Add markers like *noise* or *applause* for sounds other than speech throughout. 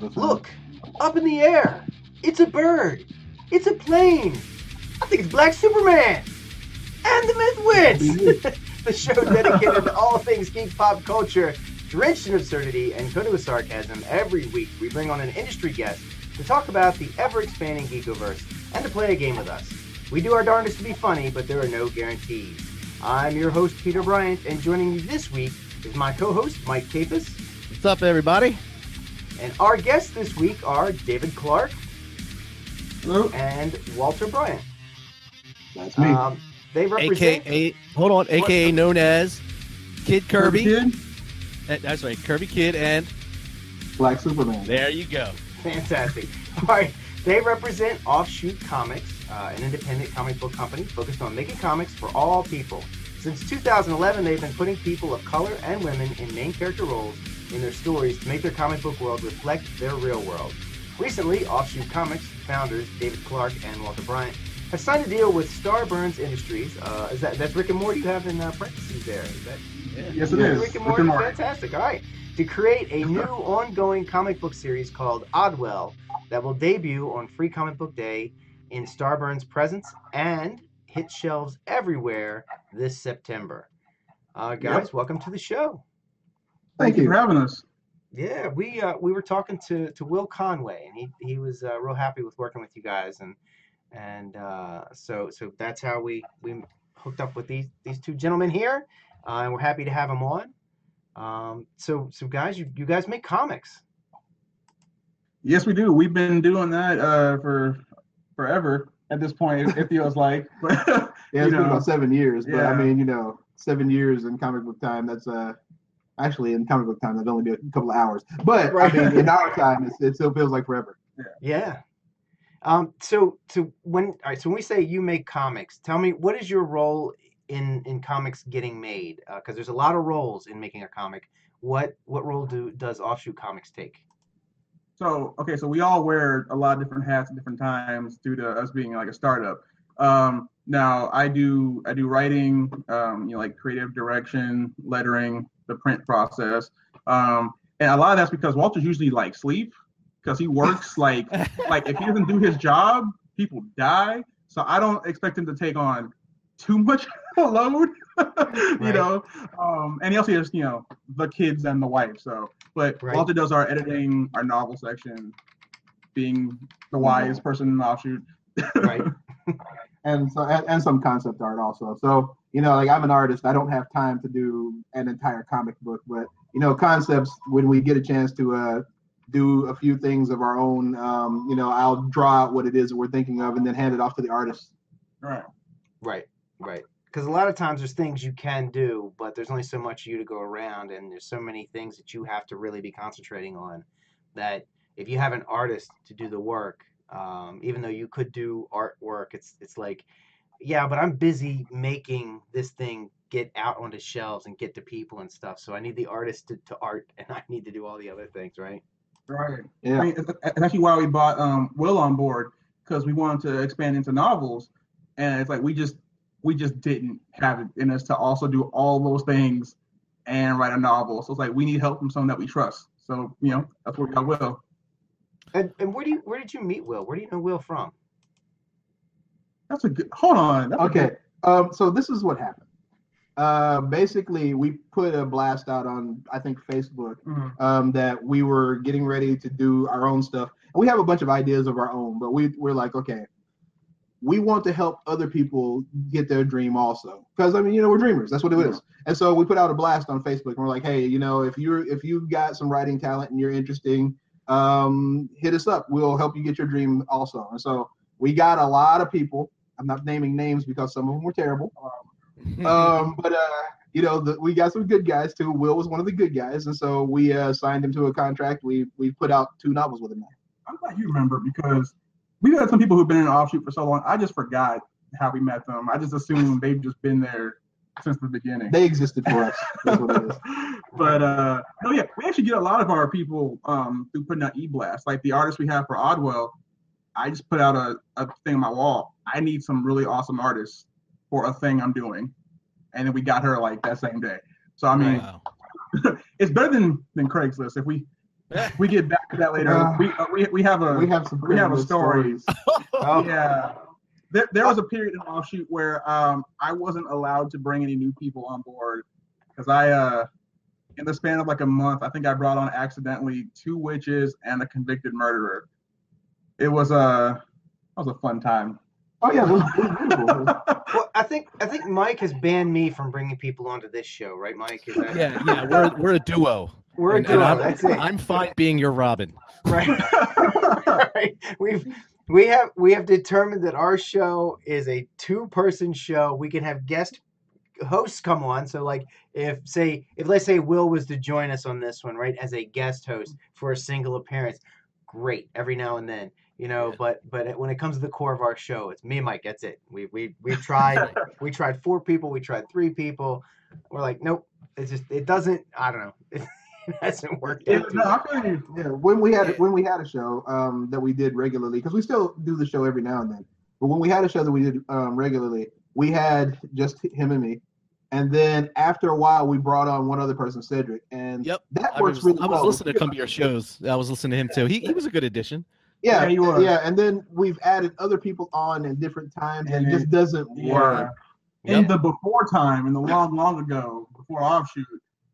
Look, up in the air. It's a bird. It's a plane. I think it's Black Superman. And the myth Mythwits. *laughs* the show dedicated to all things geek pop culture, drenched in absurdity and coated with sarcasm. Every week, we bring on an industry guest to talk about the ever-expanding Geekoverse and to play a game with us. We do our darndest to be funny, but there are no guarantees. I'm your host, Peter Bryant, and joining me this week is my co-host, Mike Capus. What's up, everybody? And our guests this week are David Clark Hello. and Walter Bryant. That's me. Um, they represent. AKA, hold on, AKA known as Kid Kirby. Kid, Uh, That's right, Kirby Kid, and Black Superman. there you go. Fantastic. *laughs* All right. They represent Offshoot Comics, uh, an independent comic book company focused on making comics for all people. Since 2011, they've been putting people of color and women in main character roles in their stories to make their comic book world reflect their real world. Recently, Offshoot Comics founders David Clark and Walter Bryant have signed a deal with Starburns Industries. Uh, is that that's Rick and Morty you have in uh, parentheses there? Is that Yes, it yeah, is. Rick and Rick Morty, and Morty. fantastic. All right. To create a new ongoing comic book series called Oddwell that will debut on Free Comic Book Day in Starburns presence and hit shelves everywhere this September. Uh, guys, welcome to the show. Thank you for having us. Yeah, we uh, we were talking to, to Will Conway, and he, he was uh, real happy with working with you guys, and and uh, so so that's how we we hooked up with these these two gentlemen here, uh, and we're happy to have them on. Um, so so guys, you you guys make comics. Yes, we do. We've been doing that uh, for forever at this point. It, it feels like. But, *laughs* Yeah, you it's been about seven years, but I mean, you know, seven years in comic book time. That's uh, actually in comic book time, that'd only be a couple of hours. But Right. I mean, in our time, it's, it still feels like forever. Yeah. Um, so so when all right, so when we say you make comics, tell me what is your role in in comics getting made? Because there's a lot of roles in making a comic. What what role do does Offshoot Comics take? So okay, so we all wear a lot of different hats at different times due to us being like a startup. Um, now I do I do writing, um, you know, like creative direction, lettering, the print process, um, and a lot of that's because Walter's usually like sleep because he works *laughs* like like if he doesn't do his job, people die. So I don't expect him to take on too much *laughs* load, *laughs* you Right. know. Um, and he also has you know the kids and the wife. So, but Right. Walter does our editing, our novel section, being the wise person in the offshoot. Right. And so, and, and some concept art also. So, you know, like I'm an artist, I don't have time to do an entire comic book, but you know, concepts when we get a chance to uh, do a few things of our own, um, you know, I'll draw out what it is that we're thinking of and then hand it off to the artist. Right. Right, right. Because a lot of times there's things you can do, but there's only so much you to go around, and there's so many things that you have to really be concentrating on. That if you have an artist to do the work, um, even though you could do artwork, it's it's like, yeah, but I'm busy making this thing get out onto shelves and get to people and stuff. So I need the artist to, to art, *laughs* and I need to do all the other things, right? Right. Yeah. I mean, it's it's actually why we bought um, Will on board because we wanted to expand into novels, and it's like we just we just didn't have it in us to also do all those things and write a novel. So it's like we need help from someone that we trust. So you know that's where we got Will. And, and where do you where did you meet Will? Where do you know Will from? That's a good. Hold on. That's Okay. good- Um, so this is what happened. Uh, basically, we put a blast out on I think Facebook Mhm. um, that we were getting ready to do our own stuff. And we have a bunch of ideas of our own, but we we're like, okay, we want to help other people get their dream also. Because I mean, you know, we're dreamers. That's what it is. And so we put out a blast on Facebook, and we're like, hey, you know, if you're if you've got some writing talent and you're interesting, um, hit us up. We'll help you get your dream also. And so we got a lot of people. I'm not naming names because some of them were terrible. *laughs* Um, but uh, you know, the, we got some good guys too. Will was one of the good guys, and so we uh, signed him to a contract. We we put out two novels with him. now. I'm glad you remember because we've had some people who've been in an offshoot for so long. I just forgot how we met them. I just assumed *laughs* they've just been there since the beginning. They existed for us. *laughs* That's what it is. but uh no yeah we actually get a lot of our people um through putting out e-blasts. like the artists we have for oddwell i just put out a, a thing on my wall i need some really awesome artists for a thing i'm doing and then we got her like that same day so i mean wow. *laughs* it's better than than craigslist if we *laughs* we get back to that later. Uh, we, uh, we we have a we have some we have a good story. stories. *laughs* Oh, yeah. There, there was a period in offshoot where um, I wasn't allowed to bring any new people on board because I, uh, in the span of like a month, I think I brought on accidentally two witches and a convicted murderer. It was uh, a, it was a fun time. Oh yeah, it was, it was beautiful. *laughs* well, I think I think Mike has banned me from bringing people onto this show, right, Mike? Is that, Yeah, yeah, we're we're a duo. *laughs* we're a And- and duo. I'm, That's it. I'm fine being your Robin. *laughs* right. right. We've we have we have determined that our show is a two person show. We can have guest hosts come on. So like if say if let's say Will was to join us on this one, right, as a guest host for a single appearance, great every now and then. You know, Yeah. but but when it comes to the core of our show, it's me and Mike. That's it. We we we *laughs* tried we tried four people, we tried three people. We're like, nope. It's just it doesn't. I don't know. *laughs* It hasn't worked Yeah, out. no. I feel you. Yeah, when we had when we had a show um, that we did regularly, because we still do the show every now and then. But when we had a show that we did um, regularly, we had just him and me, and then after a while, we brought on one other person, Cedric, and Yep, that I works was, really I was well. listening to come to your shows. I was listening to him too. He he was a good addition. Yeah, Yeah, yeah, and then we've added other people on at different times, and, And it just doesn't Yeah. work. In Yep. the before time, in the long, long ago, before offshoot,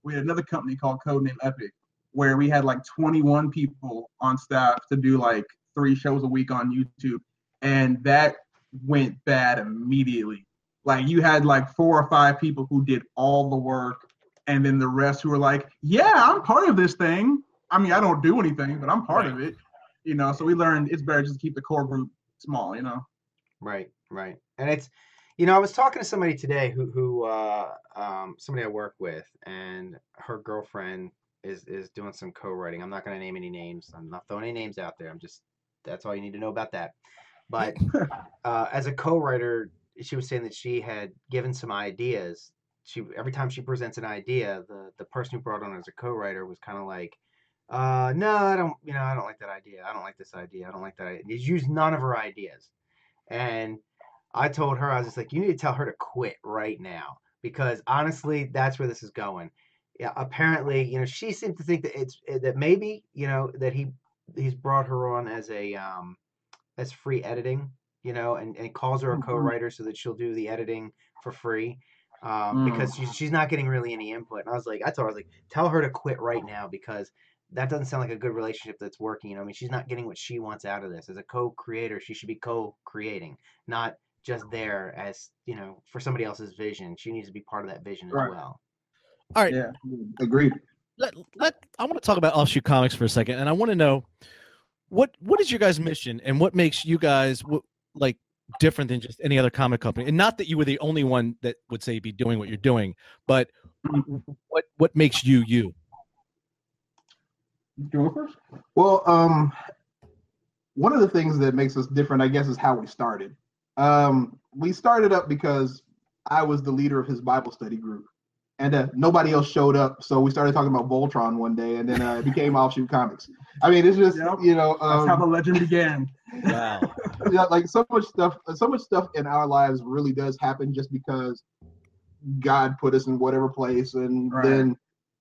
we had another company called Codename Epic, where we had like 21 people on staff to do like three shows a week on YouTube, and that went bad immediately. Like you had like four or five people who did all the work, and then the rest who were like, "Yeah, I'm part of this thing. I mean, I don't do anything, but I'm part of it." You know, so we learned it's better just to keep the core group small. You know. Right, right. And it's, you know, I was talking to somebody today who, who, uh, um, somebody I work with, and her girlfriend is is doing some co-writing. I'm not going to name any names. I'm not throwing any names out there. I'm just, that's all you need to know about that. But *laughs* uh, as a co-writer, she was saying that she had given some ideas. She every time she presents an idea, the the person who brought on as a co-writer was kind of like, uh, no, I don't, you know, I don't like that idea. I don't like this idea. I don't like that. Idea. He's used none of her ideas. And I told her, I was just like, you need to tell her to quit right now because honestly, that's where this is going. Yeah, apparently, you know, she seemed to think that it's eh, that maybe, you know, that he he's brought her on as a um as free editing, you know, and, and calls her a Mhm. co-writer so that she'll do the editing for free. Um, because she's she's not getting really any input. And I was like, I told her, I was like, tell her to quit right now because that doesn't sound like a good relationship that's working. You know, I mean, she's not getting what she wants out of this. As a co-creator, she should be co-creating, not just there as you know for somebody else's vision. She needs to be part of that vision Right. as well. All right, Yeah. Agreed. let, let I want to talk about offshoot comics for a second, and I want to know what what is your guys' mission and what makes you guys wh- like different than just any other comic company. And not that you were the only one that would say be doing what you're doing, but mm. what what makes you you? Go first. Well, um, one of the things that makes us different, I guess, is how we started. Um, we started up because I was the leader of his Bible study group, and uh, nobody else showed up. So we started talking about Voltron one day, and then uh, it became Offshoot Comics. I mean, it's just Yep. you know, That's how the um, legend began. Wow. *laughs* yeah, like so much stuff. So much stuff in our lives really does happen just because God put us in whatever place, and Right. then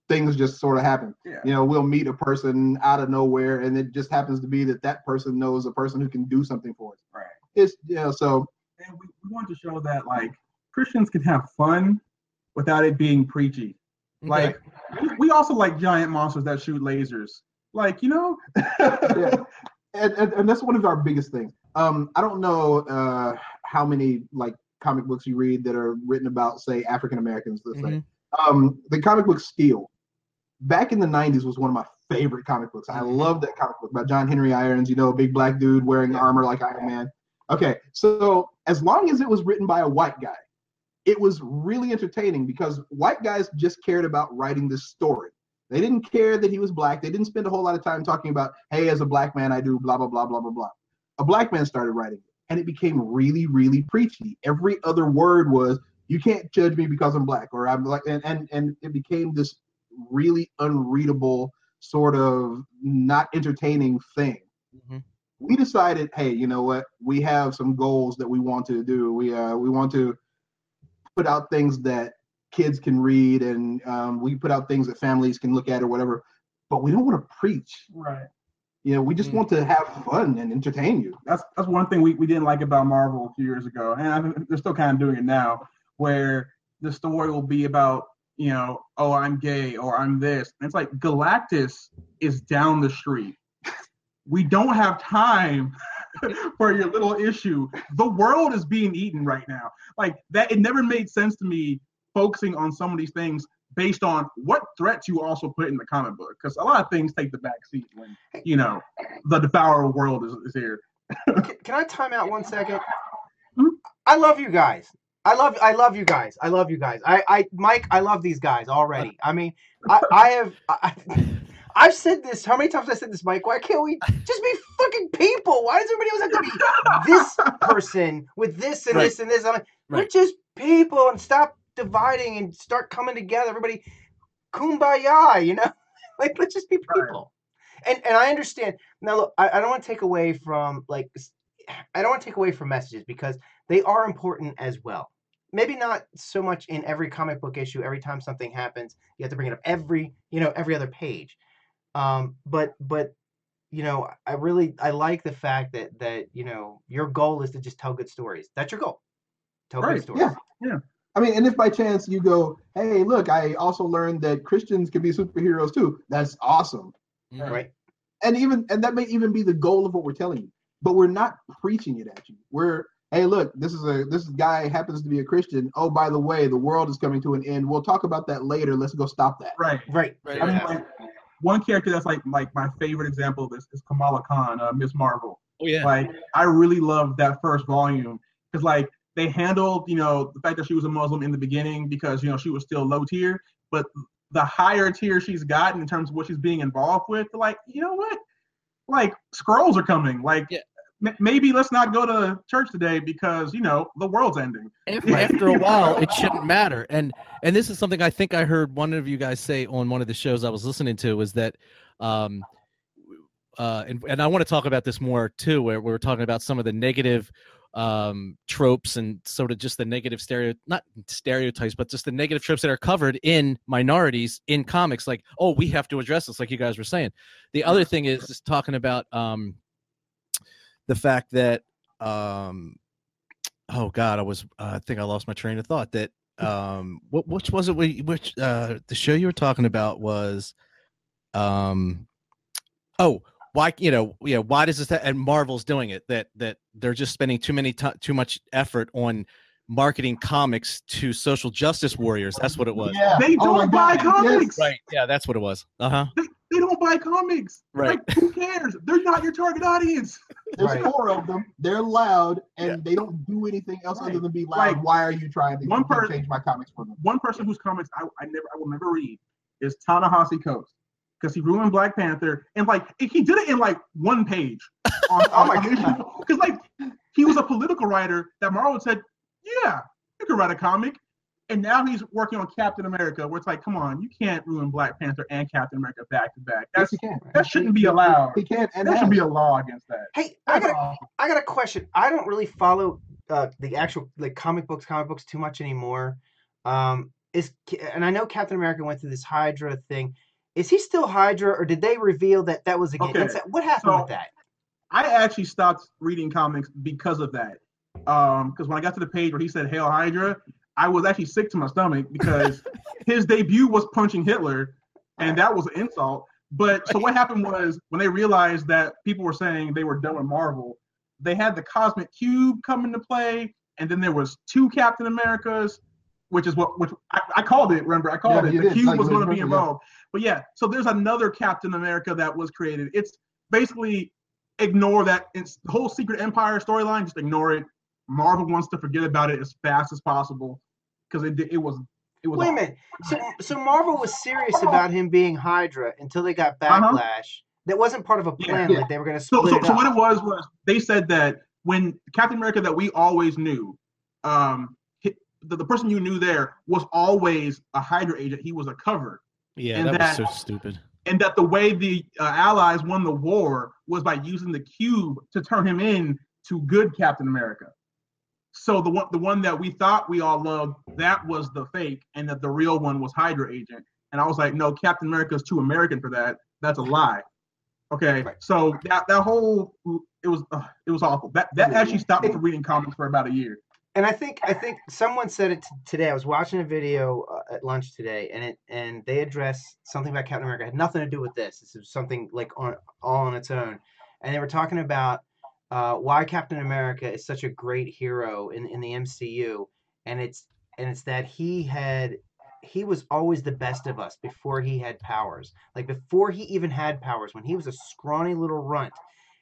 things just sort of happen Yeah. you know we'll meet a person out of nowhere and it just happens to be that that person knows a person who can do something for us Right. it's you know so And we, we want to show that like Christians can have fun without it being preachy. Like we, we also like giant monsters that shoot lasers. Like, you know, *laughs* yeah. and, and, and that's one of our biggest things um i don't know uh how many like comic books you read that are written about say african americans let's say Mhm. um the comic book steel back in the 90s was one of my favorite comic books. I Mhm. love that comic book by john henry irons you know a big black dude wearing Yeah. armor like iron man. Okay so as long as it was written by a white guy it was really entertaining because white guys just cared about writing this story. They didn't care that he was black. They didn't spend a whole lot of time talking about hey as a black man i do blah blah blah blah blah blah. A black man started writing it and it became really really preachy. Every other word was you can't judge me because I'm black or I'm like and and, and it became this really unreadable sort of not entertaining thing. Mhm. We decided, hey, you know what? We have some goals that we want to do. We uh we want to put out things that kids can read and um, we put out things that families can look at or whatever. but we don't want to preach. Right. You know, we just Mm. want to have fun and entertain you. That's that's one thing we, we didn't like about Marvel a few years ago, and I they're still kind of doing it now, where the story will be about you know, oh, I'm gay or I'm this. And it's like Galactus is down the street. We don't have time *laughs* for your little issue. The world is being eaten right now. Like that, it never made sense to me focusing on some of these things based on what threats you also put in the comic book. Because a lot of things take the back seat when you know the devourer world is, is here. Can, can I time out one second? Hmm? I love you guys. I love I love you guys. I love you guys. I, I Mike, I love these guys already. I mean, I, I have I, I've said this. How many times have I said this, Mike? Why can't we just be fucking people? Why does everybody always have to be this person with this and Right. this and this? I'm like, we're just people and stop dividing and start coming together. Everybody kumbaya, you know? *laughs* like let's just be Right. people. And and I understand. Now look, I, I don't want to take away from like I don't want to take away from messages because they are important as well. Maybe not so much in every comic book issue. Every time something happens, you have to bring it up every you know every other page. Um, but but you know, I really I like the fact that that you know your goal is to just tell good stories. That's your goal. Tell Right, good stories. yeah. yeah I mean, and if by chance you go, hey, look, I also learned that Christians can be superheroes too. That's awesome. Mhm. Right. And even and that may even be the goal of what we're telling you. But we're not preaching it at you. We're hey, look, this is a this guy happens to be a Christian. Oh, by the way, the world is coming to an end. We'll talk about that later. Let's go stop that. Right. Right. Right, I mean, yeah. like one character that's like like my favorite example of this is Kamala Khan, uh, Miss Marvel. Oh yeah. Like I really loved that first volume because like they handled you know the fact that she was a Muslim in the beginning because you know she was still low tier, but the higher tier she's gotten in terms of what she's being involved with, like you know what, like Skrulls are coming. Like Yeah. Maybe let's not go to church today because you know the world's ending. after, after a while it shouldn't matter. And and this is something i think i heard one of you guys say on one of the shows i was listening to was that um uh and, and i want to talk about this more too where we we're talking about some of the negative um tropes and sort of just the negative stereo not stereotypes but just the negative tropes that are covered in minorities in comics. Like oh we have to address this like you guys were saying. The other thing is just talking about um the fact that um oh god i was uh, i think i lost my train of thought that *laughs* um what which was it we which uh the show you were talking about was um oh why you know you know why does this and marvel's doing it that that they're just spending too many ti too much effort on marketing comics to social justice warriors that's what it was Yeah. They Oh don't buy God. comics. Yes. right yeah that's what it was uh-huh They don't buy comics. Right. Like, who cares? They're not your target audience. There's Right. four of them. They're loud and Yeah. they don't do anything else Right. other than be loud. Like, Why are you trying to one per- change my comics for them? one person whose comics I, I never I will never read is Ta-Nehisi Coates because he ruined Black Panther and like he did it in like one page. *laughs* On, Oh my God. *laughs* Because like he was a political writer that Marvel said, yeah, you can write a comic, and now he's working on Captain America, where it's like, come on, you can't ruin Black Panther and Captain America back to back. Yes, That's he can. that shouldn't be allowed. He can and There should be a law against that. Hey, I got a, got a question. I don't really follow uh, the actual like comic books, comic books too much anymore. Um, is and I know Captain America went through this Hydra thing. Is he still Hydra, or did they reveal that that was again? Okay, What happened so- with that? I actually stopped reading comics because of that. Um, because when I got to the page where he said "Hail Hydra," I was actually sick to my stomach because *laughs* his debut was punching Hitler, and that was an insult. But so what happened was when they realized that people were saying they were done with Marvel, they had the Cosmic Cube come into play, and then there was two Captain Americas, which is what which I, I called it. Remember, I called Yeah, it. The did. Cube Like, was going to be Marvel, yeah. involved. But yeah, so there's another Captain America that was created. It's basically ignore that it's the whole Secret Empire storyline. Just ignore it. Marvel wants to forget about it as fast as possible because it it was it was. Wait a minute. So, so Marvel was serious about him being Hydra until they got Uh-huh. backlash. That wasn't part of a plan. yeah. Like they were going to So split so, it so up. what it was was they said that when Captain America that we always knew, um, the, the person you knew there was always a Hydra agent. He was a cover. yeah And that, that- was so stupid and that the way the uh, Allies won the war was by using the cube to turn him in to good Captain America. So the one, the one that we thought we all loved, that was the fake, and that the real one was Hydra agent. And I was like, no, Captain America is too American for that. that's a lie. Okay, Right. so that that whole it was uh, it was awful. That that actually stopped me from reading comics for about a year. and I think I think someone said it t- today. I was watching a video uh, at lunch today, and it and they addressed something about Captain America. It had nothing to do with this. This is something like on all on its own, and they were talking about uh, why Captain America is such a great hero in in the MCU, and it's and it's that he had he was always the best of us before he had powers. Like before he even had powers, when he was a scrawny little runt,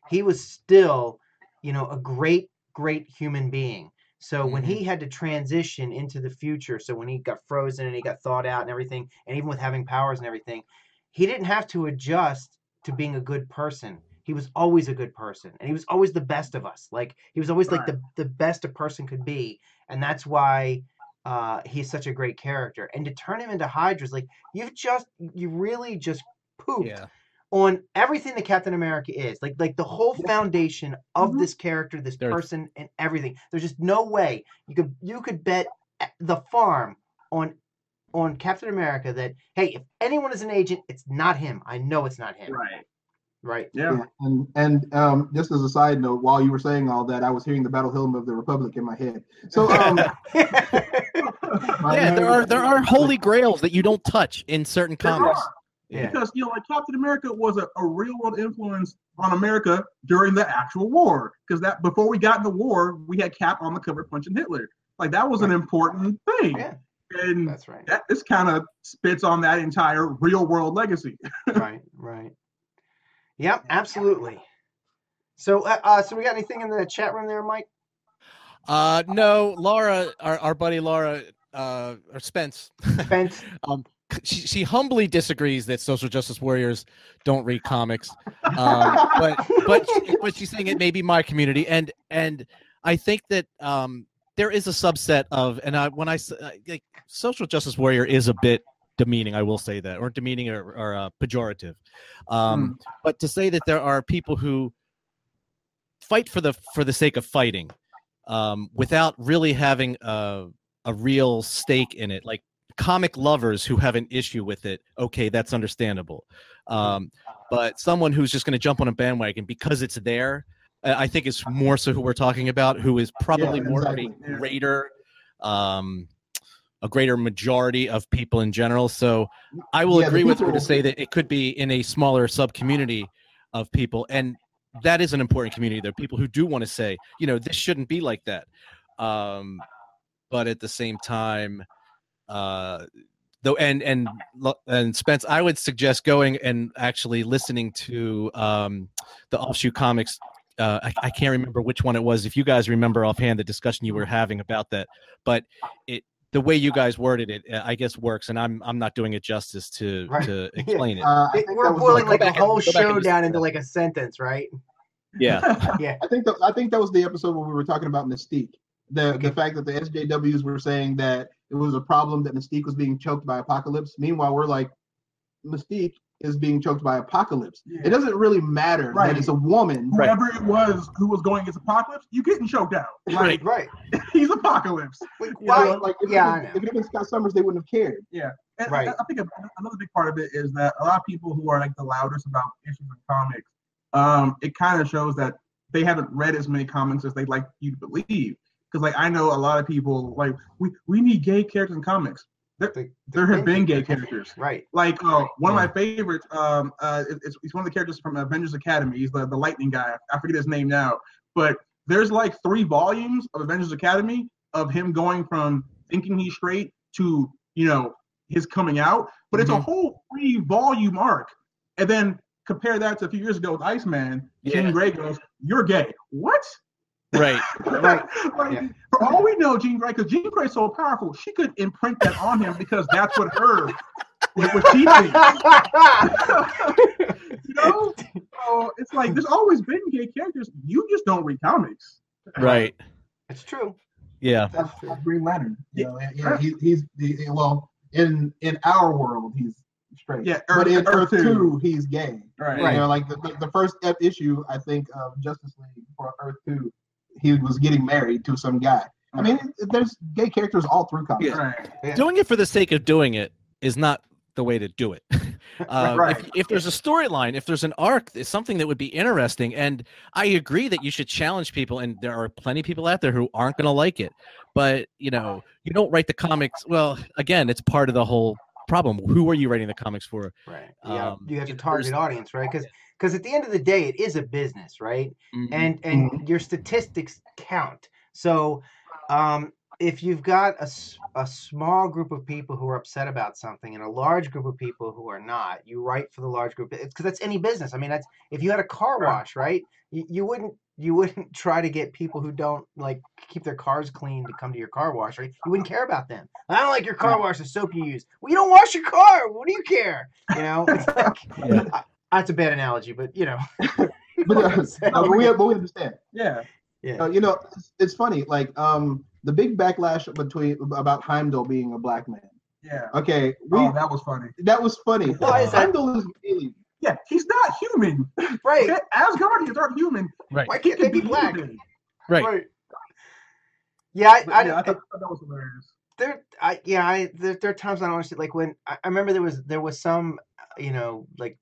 he was still, you know, a great great human being. So when he had to transition into the future, so when he got frozen and he got thawed out and everything, and even with having powers and everything, he didn't have to adjust to being a good person. He was always a good person, and he was always the best of us. Like he was always like the the best a person could be, and that's why uh, he's such a great character. And to turn him into Hydra's, like you've just you really just pooped Yeah. on everything that Captain America is. Like like the whole foundation of Mhm. this character, this There's- person, and everything. There's just no way you could you could bet the farm on on Captain America that hey, if anyone is an agent, it's not him. I know it's not him. Right. Right. Yeah. Yeah, and and um, just as a side note, while you were saying all that, I was hearing the battle hymn of the Republic in my head. So *laughs* um, my *laughs* Yeah, there are there are holy grails that you don't touch in certain There comics. yeah. Because you know, like Captain America was a, a real world influence on America during the actual war. Because that before we got in the war, we had Cap on the cover punching Hitler. Like that was an important thing. Yeah. And That's right. that this kind of spits on that entire real world legacy. *laughs* right. Right. Yep. Absolutely. So, uh, uh, so we got anything in the chat room there, Mike? Uh, no, Laura, our, our buddy Laura, uh, or Spence, Spence. *laughs* she, she humbly disagrees that social justice warriors don't read comics, um, *laughs* but but she, but she's saying it may be my community, and and I think that um, there is a subset of, and I when I s- uh, like social justice warrior is a bit demeaning, I will say that, or demeaning or, or uh, pejorative, um, but to say that there are people who fight for the for the sake of fighting um, without really having a, a real stake in it. Like comic lovers who have an issue with it, okay, that's understandable. Um, but someone who's just going to jump on a bandwagon because it's there, I think is more so who we're talking about, who is probably Yeah, more exactly. of a greater, um, a greater majority of people in general. So I will Yeah, agree with her to say that it could be in a smaller sub community of people, and that is an important community. There are people who do want to say, you know, this shouldn't be like that. Um, but at the same time, uh, though, and and and Spence, I would suggest going and actually listening to um, the offshoot comics. Uh, I, I can't remember which one it was. If you guys remember offhand the discussion you were having about that, but it the way you guys worded it, uh, I guess works, and I'm I'm not doing it justice to Right. to *laughs* explain it. Uh, I It- think we're that boiling the- like a whole and show down to into like a sentence, right? Yeah, *laughs* yeah. I think that I think that was the episode where we were talking about Mystique. The the fact that the SJWs were saying that it was a problem that Mystique was being choked by Apocalypse. Meanwhile, we're like, Mystique is being choked by Apocalypse. Yeah. It doesn't really matter Right. that it's a woman. Right. Whoever it was who was going against Apocalypse, you getting choked out. Like Right. *laughs* he's Apocalypse. Like, You know, why? like if, Yeah, it, know. if it had been Scott Summers, they wouldn't have cared. And Right. I, I think another big part of it is that a lot of people who are like the loudest about issues in comics, um, it kind of shows that they haven't read as many comics as they'd like you to believe. Because like I know a lot of people like we we need gay characters in comics. The- There have been gay characters. Right. Like uh, one of my favorites, um, uh, it- it's, he's one of the characters from Avengers Academy. He's the, the lightning guy. I forget his name now, but there's like three volumes of Avengers Academy of him going from thinking he's straight to you know his coming out. But it's a Mhm. whole three volume arc, and then compare that to a few years ago with Iceman. Yeah. Jean Grey goes, "You're gay." What? Right. *laughs* Right. like, Yeah. For all we know, Jean Grey, because Jean Grey's so powerful, she could imprint that on him because that's what her, what, what she thinks. *laughs* you know? So it's like there's always been gay characters. You just don't read comics. Right. it's true. Yeah. That's That's, true. Green Lantern. You know, and- yeah, he, he's the well in in our world he's straight. Yeah, but in Earth Earth two. Two he's gay. Right. You know, like the, the, the first ep- issue I think of Justice League for Earth Two, he was getting married to some guy. I mean, there's gay characters all through comics. Yeah. Right. Yeah. Doing it for the sake of doing it is not the way to do it. *laughs* Uh, Right. if, if there's a storyline, if there's an arc, it's something that would be interesting. And I agree that you should challenge people, and there are plenty of people out there who aren't going to like it. But you know, you don't write the comics. Well, again, it's part of the whole problem. Who are you writing the comics for? Right. Yeah. Um, you have to target audience, right? Because because at the end of the day, it is a business, right? Mhm. and and your statistics count. So, um, if you've got a, a small group of people who are upset about something and a large group of people who are not, you write for the large group. It's because that's any business. I mean, that's if you had a car wash, right? You, you wouldn't you wouldn't try to get people who don't like keep their cars clean to come to your car wash, right? You wouldn't care about them. I don't like your car wash, the soap you use. Well, you don't wash your car. What do you care? You know, it's like *laughs* Yeah. I- that's a bad analogy, but you know. *laughs* *laughs* But, uh, no, but we, but we understand. Yeah. yeah. Uh, you know, it's, it's funny. Like um, the big backlash between about Heimdall being a black man. Yeah. Okay, we, Oh, that was funny. that was funny. Why is that? Heimdall is an alien. Yeah, he's not human. Right. Okay? Asgardians aren't human. Right. Why can't they be black? anything. Right. Yeah, I, I, yeah, I I, thought, I thought that was hilarious. there, I, yeah, I, there, there are times I don't understand. Like when I, I remember there was there was some, you know, like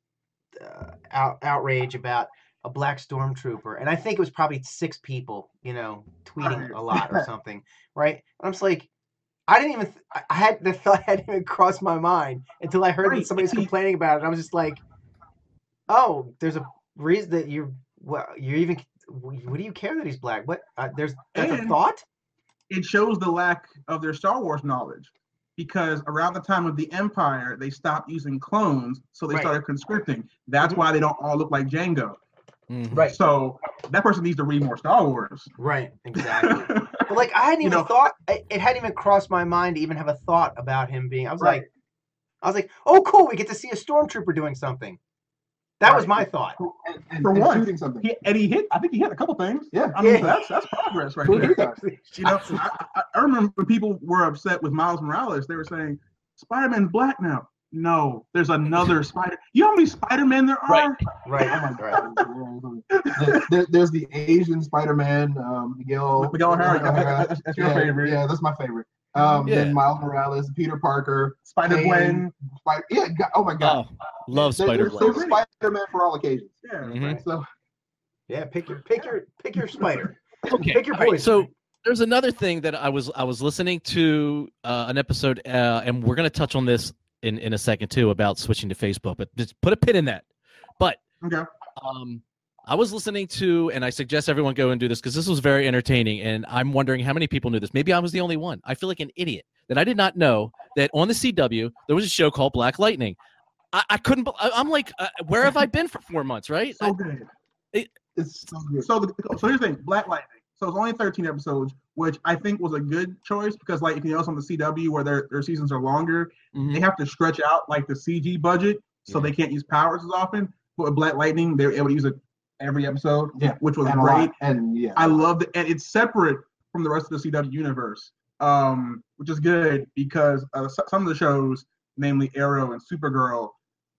out, outrage about a black stormtrooper, and I think it was probably six people, you know, tweeting a lot or *laughs* something, right? And I'm just like, I didn't even, th- I- had the thought *laughs* hadn't even crossed my mind until I heard that somebody's complaining about it. And I was just like, oh, there's a reason that you're, well, you're even. What do you care that he's black? What? Uh, there's that's a thought. It shows the lack of their Star Wars knowledge because around the time of the Empire, they stopped using clones, so they Right. started conscripting. That's Mhm. why they don't all look like Jango. Mhm. Right. So that person needs to read more Star Wars. Right. *laughs* Exactly. But like I hadn't You even know- thought it it hadn't even crossed my mind to even have a thought about him being. I was Right. like, I was like, oh cool, we get to see a stormtrooper doing something. That was my thought. And, and, For and one. shooting something. He, and he hit. I think he hit a couple things. Yeah. I mean, Yeah. that's that's progress right there. *laughs* You know, *laughs* I, I, I remember when people were upset with Miles Morales. They were saying Spider-Man's black now. No, there's another *laughs* Spider. You know how many Spider-Man there are? Right. Right. Oh my. God. There- there- there's the Asian Spider-Man, um, Miguel. Miguel. O'Hara. That's, that's your yeah, favorite. Yeah, that's my favorite. Um, Yeah. Then Miles Morales, Peter Parker, Spider Gwen, Spider- yeah, God, oh my God, oh, love Spider Gwen, so Spider Man for all occasions. Yeah. Mhm. So Yeah. Pick your pick your pick your spider. Okay. Pick your all right, poison. So there's another thing that I was I was listening to uh, an episode, uh, and we're gonna touch on this in in a second too about switching to Facebook. But just put a pin in that. But Okay. um, I was listening to, and I suggest everyone go and do this because this was very entertaining, and I'm wondering how many people knew this. Maybe I was the only one. I feel like an idiot that I did not know that on the CW there was a show called Black Lightning. I, I couldn't. I- I'm like, uh, where have I been for four months? Right? So good. it's so good. So the so here's the thing, Black Lightning. So it's only 13 episodes, which I think was a good choice because like if you notice on the CW where their their seasons are longer, Mhm. they have to stretch out like the CG budget, so Yeah. they can't use powers as often. But with Black Lightning, they were able to use it every episode, Yeah. which was and great. And yeah. I loved it, and it's separate from the rest of the CW universe, um, which is good because uh, some of the shows, namely Arrow and Supergirl,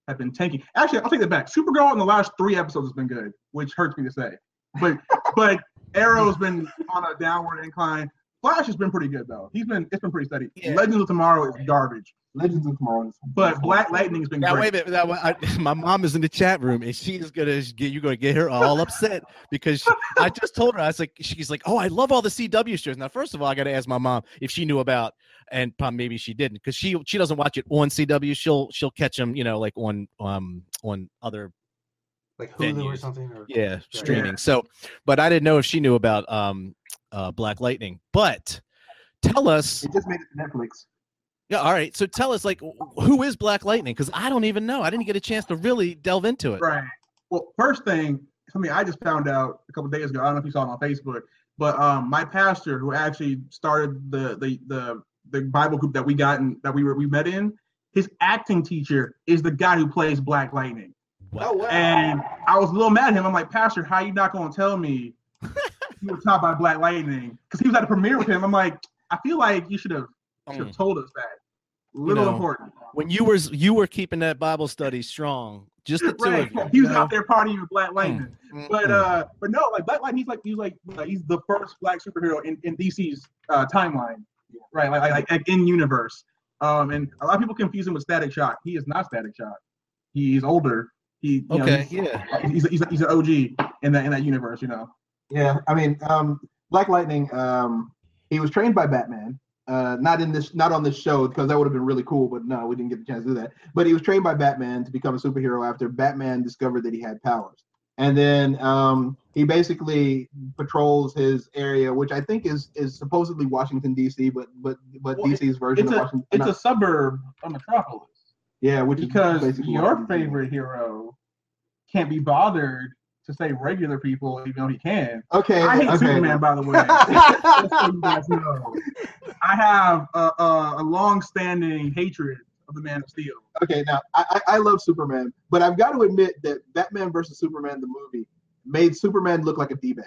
have been tanking. Actually, I'll take that back. Supergirl in the last three episodes has been good, which hurts me to say, but *laughs* but Arrow's been on a downward incline. Flash has been pretty good though. He's been it's been pretty steady. Yeah. Legends of Tomorrow is garbage, Legends of Tomorrow. is- but Black Lightning has been Now great. wait a minute. That, I, *laughs* my mom is in the chat room, and she's gonna get you. Gonna get her all upset because she, *laughs* I just told her I was like, she's like, oh, I love all the CW shows. Now, first of all, I got to ask my mom if she knew about, and probably maybe she didn't because she she doesn't watch it on CW. She'll she'll catch them, you know, like on um on other Like Hulu or something. Or, yeah streaming. So, but I didn't know if she knew about um uh Black Lightning. But tell us, It just made it to Netflix. yeah, all right. So tell us, like, who is Black Lightning? Because I don't even know. I didn't get a chance to really delve into it. Right. Well, first thing, something I just found out a couple days ago. I don't know if you saw it on Facebook, but um, my pastor, who actually started the the the the Bible group that we got in that we were we met in, his acting teacher is the guy who plays Black Lightning. Oh wow. And I was a little mad at him. I'm like, Pastor, how you not gonna tell me you were taught by Black Lightning? Because he was at a premiere with him. I'm like, I feel like you should have Mm. told us that. Little know, important. when you were you were keeping that Bible study strong, just the two Right. of you. He was you know? out there partying with Black Lightning. Mm, But mm. uh, but no, like Black Lightning, he's like he's like uh, he's the first black superhero in, in DC's uh, timeline, right? Like, like like in universe. Um, and a lot of people confuse him with Static Shock. He is not Static Shock. He's older. He you know, Okay, he's, yeah. he's, he's, he's an OG in that in that universe. You know. Yeah, I mean, um, Black Lightning. Um, he was trained by Batman. Uh, not in this, not on this show, because that would have been really cool. But no, we didn't get the chance to do that. But he was trained by Batman to become a superhero after Batman discovered that he had powers. And then um, he basically patrols his area, which I think is is supposedly Washington D.C., but but but Well, DC's version It's of a Washington. it's not- a suburb of Metropolis yeah, which is because basically your Washington, D.C.. favorite hero can't be bothered to say regular people, even though he can. Okay, I hate okay. Superman, by the way. *laughs* So you guys know. I have a, a, a long-standing hatred of the Man of Steel. okay, now I, I I love Superman, but I've got to admit that Batman versus Superman, the movie, made Superman look like a d bag.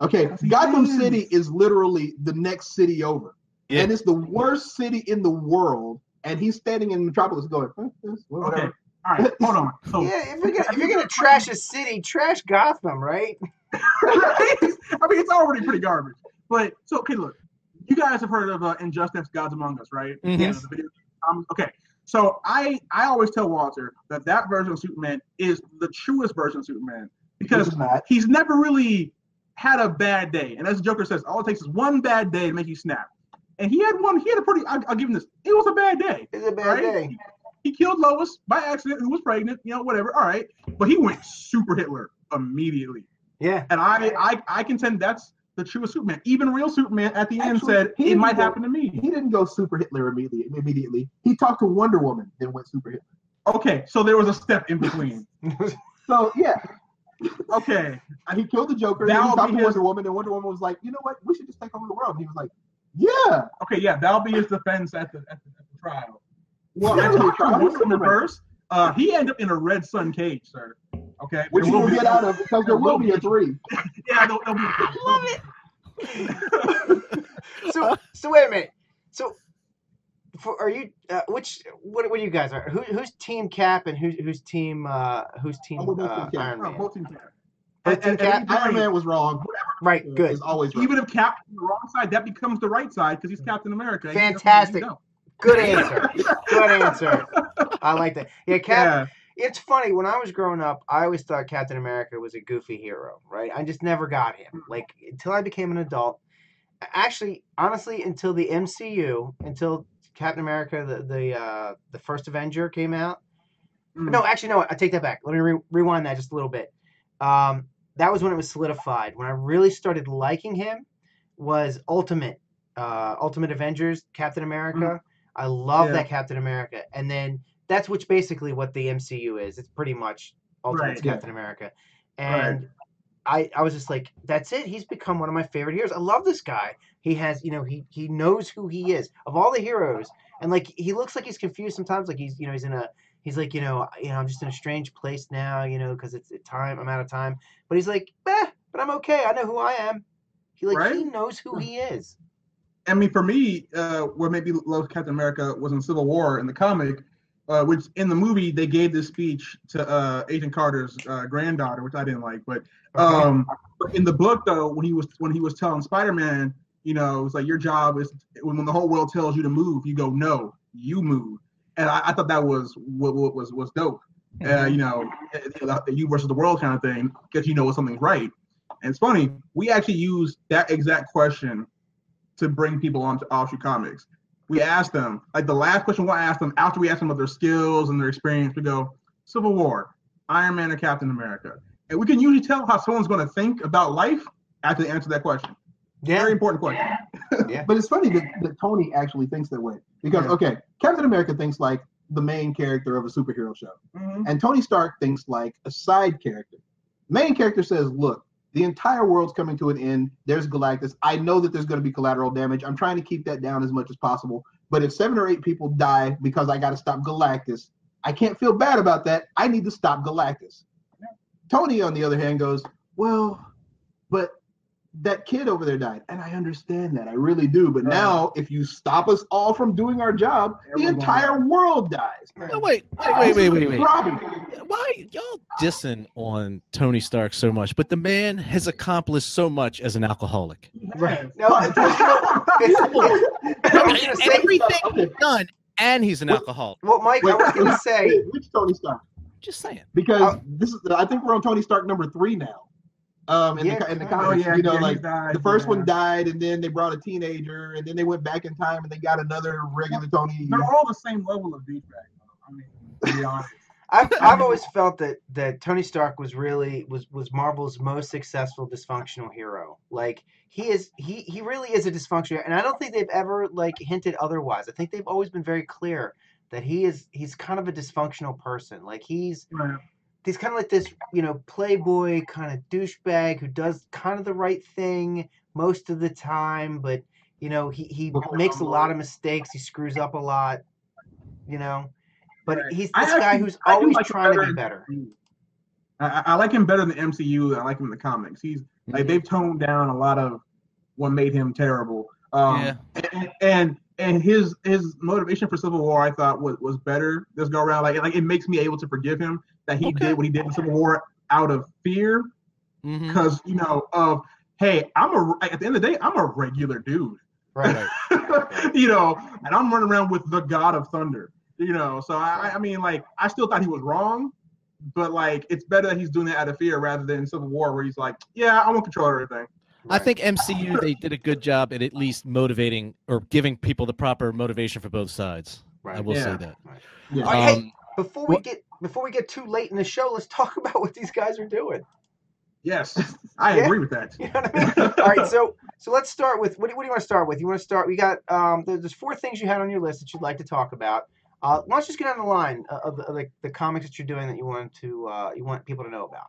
Okay, Yes, Gotham is. City is literally the next city over, Yeah. and it's the worst city in the world. And he's standing in Metropolis going, "Eh, yes, well, Okay, whatever." All right, hold on. So, Yeah, if you're gonna if you're gonna trash a city, trash Gotham, right? *laughs* I mean, it's already pretty garbage. But so, okay, look, you guys have heard of uh, Injustice: Gods Among Us, right? Mhm. You know, um, okay, so I I always tell Walter that that version of Superman is the truest version of Superman because Which he's never really had a bad day. And as Joker says, all it takes is one bad day to make you snap. And he had one. He had a pretty. I'll, I'll give him this. It was a bad day. It's a bad right? day. He killed Lois by accident, who was pregnant. You know, whatever. All right, but he went super Hitler immediately. Yeah. And I, I, I contend that's the truest Superman. Even real Superman at the end said it might go- happen to me. He didn't go super Hitler immediately. Immediately, he talked to Wonder Woman, then went super Hitler. Okay, so there was a step in between. *laughs* So yeah, Okay, and he killed the Joker. Then he That'll talked to his- Wonder Woman, and Wonder Woman was like, "You know what? We should just take over the world." And he was like, "Yeah." okay, yeah, that'll be his defense at the at the, at the trial. Well, Well, actually, actually, trial Wonder Woman Superman. reverse. Uh, he ended up in a red sun cage, sir. Okay, which you will will get out of because there will be a three. *laughs* Yeah, there'll, there'll be. I love it. *laughs* so so wait a minute. So for are you uh, which what what do you guys are? Who, who's team Cap and who's who's team uh who's team I'm uh, Team Iron Oh, Man? both teams have. And- team and- Cap? and Iron Iron Man was wrong. Right, good. Is always right. Even if Cap on the wrong side, that becomes the right side because he's Captain America. He Fantastic. Good answer. Good answer. I like that. Yeah, Cap. Yeah. It's funny when I was growing up, I always thought Captain America was a goofy hero, right? I just never got him. Like until I became an adult. Actually, honestly, until the MCU, until Captain America, the the uh, the first Avenger came out. Mm. No, actually, no. I take that back. Let me re- rewind that just a little bit. Um, that was when it was solidified. When I really started liking him was Ultimate, uh, Ultimate Avengers, Captain America. I love Yeah. that Captain America, and then that's which basically what the MCU is. It's pretty much Ultimate Right, yeah. Captain America, and I I was just like, that's it. He's become one of my favorite heroes. I love this guy. He has, you know, he he knows who he is of all the heroes, and like he looks like he's confused sometimes. Like he's, you know, he's in a he's like, you know, you know, I'm just in a strange place now, you know, because it's it's time. I'm out of time. But he's like, eh, but I'm okay. I know who I am. He like Right? he knows who he is. I mean, for me, uh, what made me love Captain America was in Civil War in the comic, uh, which in the movie they gave this speech to uh, Agent Carter's uh, granddaughter, which I didn't like. But um, but in the book, though, when he was when he was telling Spider-Man, you know, it's like your job is when, when the whole world tells you to move, you go no, you move. And I, I thought that was what, what was was dope. Uh, you know, the you versus the world kind of thing, because you know something's right. And it's funny, we actually used that exact question to bring people onto offshoot comics. We asked them, like the last question we asked them after we asked them about their skills and their experience, we go, Civil War, Iron Man or Captain America. And we can usually tell how someone's going to think about life after they answer that question. Yeah, Very important question. Yeah. *laughs* But it's funny that, that Tony actually thinks that way because Yeah. okay, Captain America thinks like the main character of a superhero show, Mhm. and Tony Stark thinks like a side character. Main character says, "Look, the entire world's coming to an end. There's Galactus. I know that there's going to be collateral damage. I'm trying to keep that down as much as possible. But if seven or eight people die because I got to stop Galactus, I can't feel bad about that. I need to stop Galactus." Tony, on the other hand, goes, "Well, but." That kid over there died. And I understand that. I really do. But Right. now, if you stop us all from doing our job, the Everyone entire world dies. No, wait, wait, wait, wait, wait, wait. Robbie. Why y'all dissing on Tony Stark so much? But the man has accomplished so much as an alcoholic. right. *laughs* No, it's, it's, *laughs* it's, I was gonna Everything Okay. he's done and he's an What- alcoholic. Well, Mike, I was gonna say, which Tony Stark? Just saying. Because Uh, this is I think we're on Tony Stark number three now. Um, in Yeah, the in the kinda. Oh yeah, you know, yeah, like died, the first yeah. one died, and then they brought a teenager, and then they went back in time, and they got another regular Tony. They're all the same level of douchebag. though. I mean, to be honest. *laughs* I've, I've always felt that that Tony Stark was really was was Marvel's most successful dysfunctional hero. Like he is he he really is a dysfunctional, and I don't think they've ever like hinted otherwise. I think they've always been very clear that he is he's kind of a dysfunctional person. Like he's Right. He's kind of like this you know playboy kind of douchebag who does kind of the right thing most of the time, but you know he he makes a lot of mistakes. He screws up a lot. You know. But Right. he's I this guy actually- who's always like trying to be better. I, I- I like him better in the MCU I like him in the comics. He's like they've toned down a lot of what made him terrible. Um, Yeah. and, and and his his motivation for Civil War I thought was, was better this go around. Like like it makes me able to forgive him that he Okay. did what he did in Civil War out of fear because you know of hey I'm a at the end of the day I'm a regular dude. Right. *laughs* you know, and I'm running around with the God of Thunder. You know, so I, I mean, like, I still thought he was wrong, but like, it's better that he's doing that out of fear rather than Civil War, where he's like, "Yeah, I want control of everything." I think MCU they did a good job at at least motivating or giving people the proper motivation for both sides. I Right. will say Yeah. that. Yeah. All right, hey, Um, Before we what- get before we get too late in the show, let's talk *laughs* about what these guys are doing. Yes, *laughs* I Yeah. agree with that. You know what I mean? All right, so so let's start with what do, what do you want to start with? You want to start? We got um, there's four things you had on your list that you'd like to talk about. Uh, why don't you just get on the line of the, of the, the comics that you're doing that you want to uh, you want people to know about?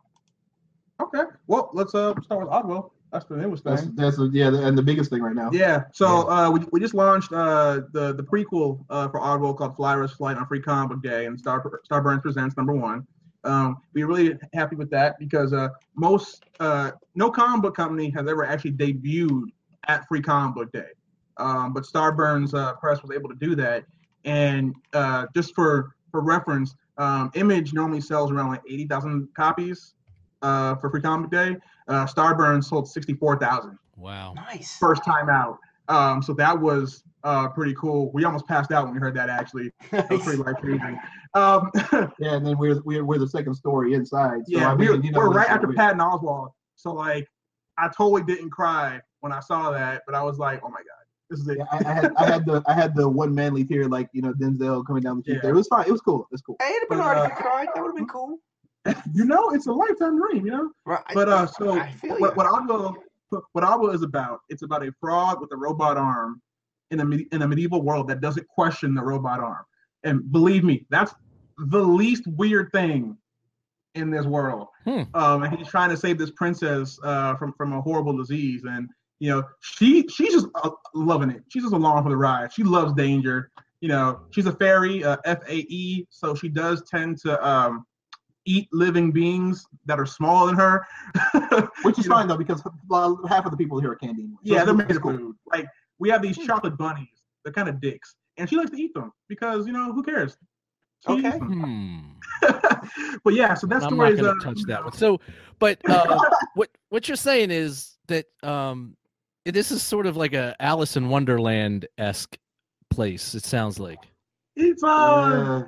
Okay, well, let's uh start with Oddwell. That's the newest That's thing. that's yeah, and the biggest thing right now. Yeah, so uh, we, we just launched uh, the the prequel uh, for Oddwell called Flyers Flight on Free Comic Book Day, and Star Starburns presents number one. Um, we're really happy with that because uh, most uh, no comic book company has ever actually debuted at Free Comic Book Day, um, but Starburns uh, Press was able to do that. And uh, just for for reference, um, Image normally sells around like eighty thousand copies uh, for Free Comic Book Day. Uh, Starburns sold sixty four thousand wow. Nice. first time out. Um, so that was uh, pretty cool. We almost passed out when we heard that. Actually, *laughs* that was pretty life changing. Um, *laughs* Yeah, and then we're we're, we're the second story inside. So, yeah, I mean, we're, you know, we're right after we- Patton Oswalt. So like, I totally didn't cry when I saw that, but I was like, oh my god, this is it. Yeah, I, I had I had the I had the one manly tear like you know Denzel coming down the cheek Yeah. there. It was fine. It was cool. It's cool. Hey, it'd have been But, hard uh, if you cried. That would have been cool. You know, it's a lifetime dream. You know. Right. But uh, so what you. what Oddwell what Oddwell is about? It's about a frog with a robot arm in a in a medieval world that doesn't question the robot arm. And believe me, that's the least weird thing in this world. Hmm. Um, and he's trying to save this princess uh, from from a horrible disease, and you know she she's just uh, loving it. She's just along for the ride. She loves danger. You know, she's a fairy, uh, F A E, so she does tend to um, eat living beings that are smaller than her. *laughs* Which is You know, fine though because well, half of the people here are candy. So yeah, they're it's made of cool. food. Like we have these chocolate bunnies. They're kind of dicks, and she likes to eat them because you know who cares. She Okay. Hmm. *laughs* but yeah, so that I'm story not is going uh, to touch that one. So, but uh, *laughs* what what you're saying is that um, this is sort of like a Alice in Wonderland esque place. It sounds like. It's Uh,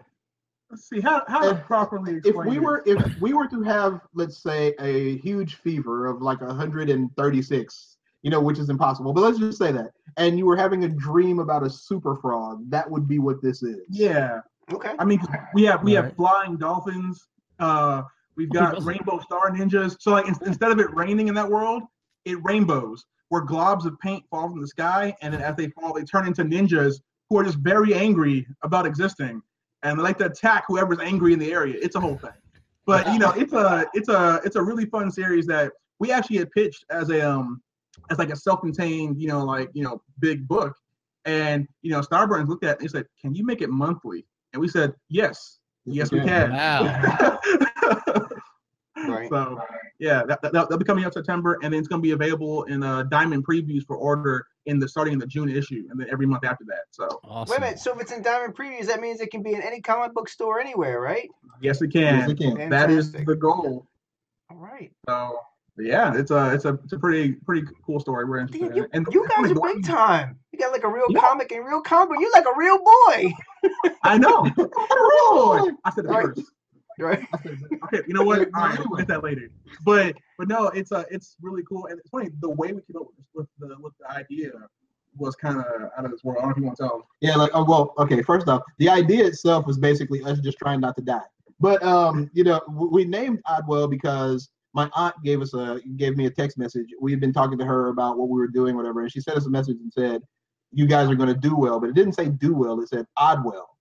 let's see how how to If- properly if we it. were if we were to have let's say a huge fever of like 136 you know which is impossible but let's just say that and you were having a dream about a super frog that would be what this is yeah, Okay. I mean we have we have Right. flying dolphins. Uh, we've got *laughs* rainbow star ninjas. So like in, instead of it raining in that world, it rainbows where globs of paint fall from the sky, and then as they fall, they turn into ninjas who are just very angry about existing, and they like to attack whoever's angry in the area. It's a whole thing. But you know, it's a it's a it's a really fun series that we actually had pitched as a um as like a self-contained you know like you know big book, and you know Starburns looked at it and he said, "Can you make it monthly?" And we said, "Yes, yes we can." Wow. *laughs* Right. So yeah, that, that, that'll be coming out September, and then it's going to be available in uh, Diamond previews for order in the starting in the June issue, and then every month after that. So Awesome. Wait a minute. So if it's in Diamond Previews, that means it can be in any comic book store anywhere, right? yes, it can. Yes, can. it can. that is the goal. All right. So yeah, it's a it's a it's a pretty pretty cool story. We're interested Damn, in you, it. And you guys are big time. You got like a real Yeah. comic and real comic. You're like a real boy. I know. *laughs* Oh, I said it Right. first. *laughs* Right? I okay, you know what? All right, we'll get that later. But but no, it's uh it's really cool and it's funny the way we came up with the with the idea was kind of out of this world. I don't know if you want to tell. them. Yeah, like oh, well, okay. First off, the idea itself was basically us just trying not to die. But um, you know, we named Oddwell because my aunt gave us a gave me a text message. We had been talking to her about what we were doing, whatever, and she sent us a message and said, "You guys are going to do well," but it didn't say do well. It said Oddwell.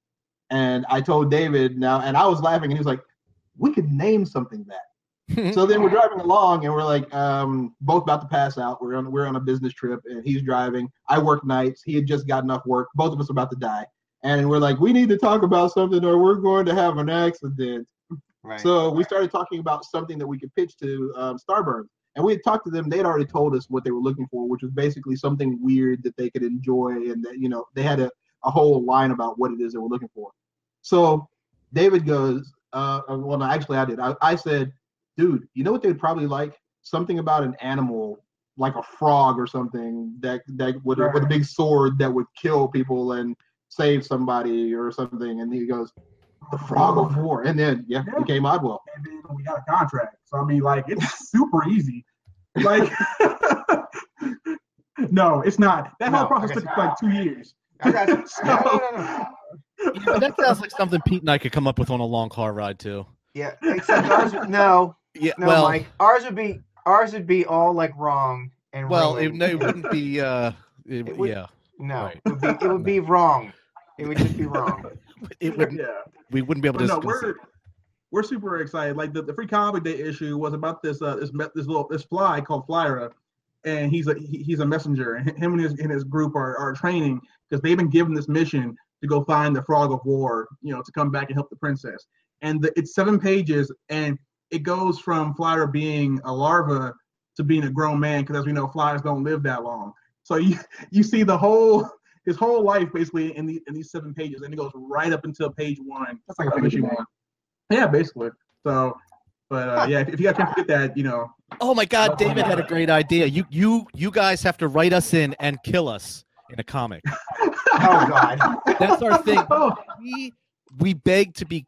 And I told David now, and I was laughing, and he was like, "We could name something that." so then we're driving along and we're like um, both about to pass out. We're on we're on a business trip and he's driving. I work nights. He had just gotten off work. Both of us about to die. And we're like we need to talk about something or we're going to have an accident. Right. so we started talking about something that we could pitch to um, starburns. And we had talked to them. They'd already told us what they were looking for which was basically something weird that they could enjoy and that you know they had a, a whole line about what it is that we're looking for so david goes uh, uh, well no actually i did I, I said dude, you know what they'd probably like? Something about an animal, like a frog or something that that with a, with a big sword that would kill people and save somebody or something. And he goes, the frog of war, and then yeah, Yeah. it became Oddwell. And then we got a contract. So I mean, like it's super easy. Like *laughs* no, it's not. That No, whole process took like two years. I got you. *laughs* So- no, no, no. That sounds like something Pete and I could come up with on a long car ride too. Yeah, except ours. would- No, Yeah, no, well, Mike. Ours would be ours would be all like wrong and well, it, ruined. no, it wouldn't be. Uh, it, It would- yeah, no, right. it would be it would be wrong. It would just be wrong. *laughs* it would. Yeah. We wouldn't be able But to. no, we're we're super excited. Like the, the free comic day issue was about this uh this this little this fly called Flyra, and he's a he, he's a messenger. And him and his and his group are are training because they've been given this mission to go find the Frog of War, you know, to come back and help the princess. And the, it's seven pages, and it goes from Flyra being a larva to being a grown man. Because as we know, flies don't live that long. So *laughs* you you see the whole his whole life basically in the in these seven pages, and it goes right up until page one. That's like a of issue one. Yeah, basically. So, but uh, yeah, if, if you got a chance to get that, you know, Oh my God, David had a great idea. You you you guys have to write us in and kill us in a comic. *laughs* Oh God. That's our thing. oh, *laughs* We we beg to be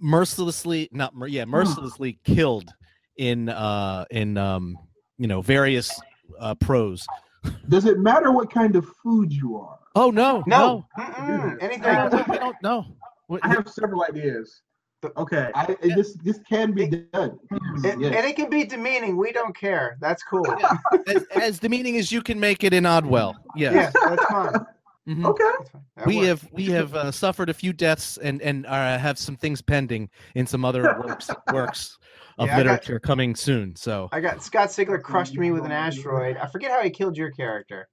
mercilessly not yeah mercilessly killed in uh in um you know various uh prose. *laughs* Does it matter what kind of food you are? Oh no No. no, Mm-mm. no, don't know. I have several ideas. Okay. I, it- this this can be done. It- Yes. And it can be demeaning. We don't care. That's cool. *laughs* as, as the meaning is you can make it in Oddwell. Yes. Yeah, that's fine. Mhm. Okay. That we works. have we have uh, suffered a few deaths and and uh, have some things pending in some other works *laughs* works of Yeah, I got- literature coming soon. So I got Scott Sigler crushed me with an asteroid. I forget how he killed your character.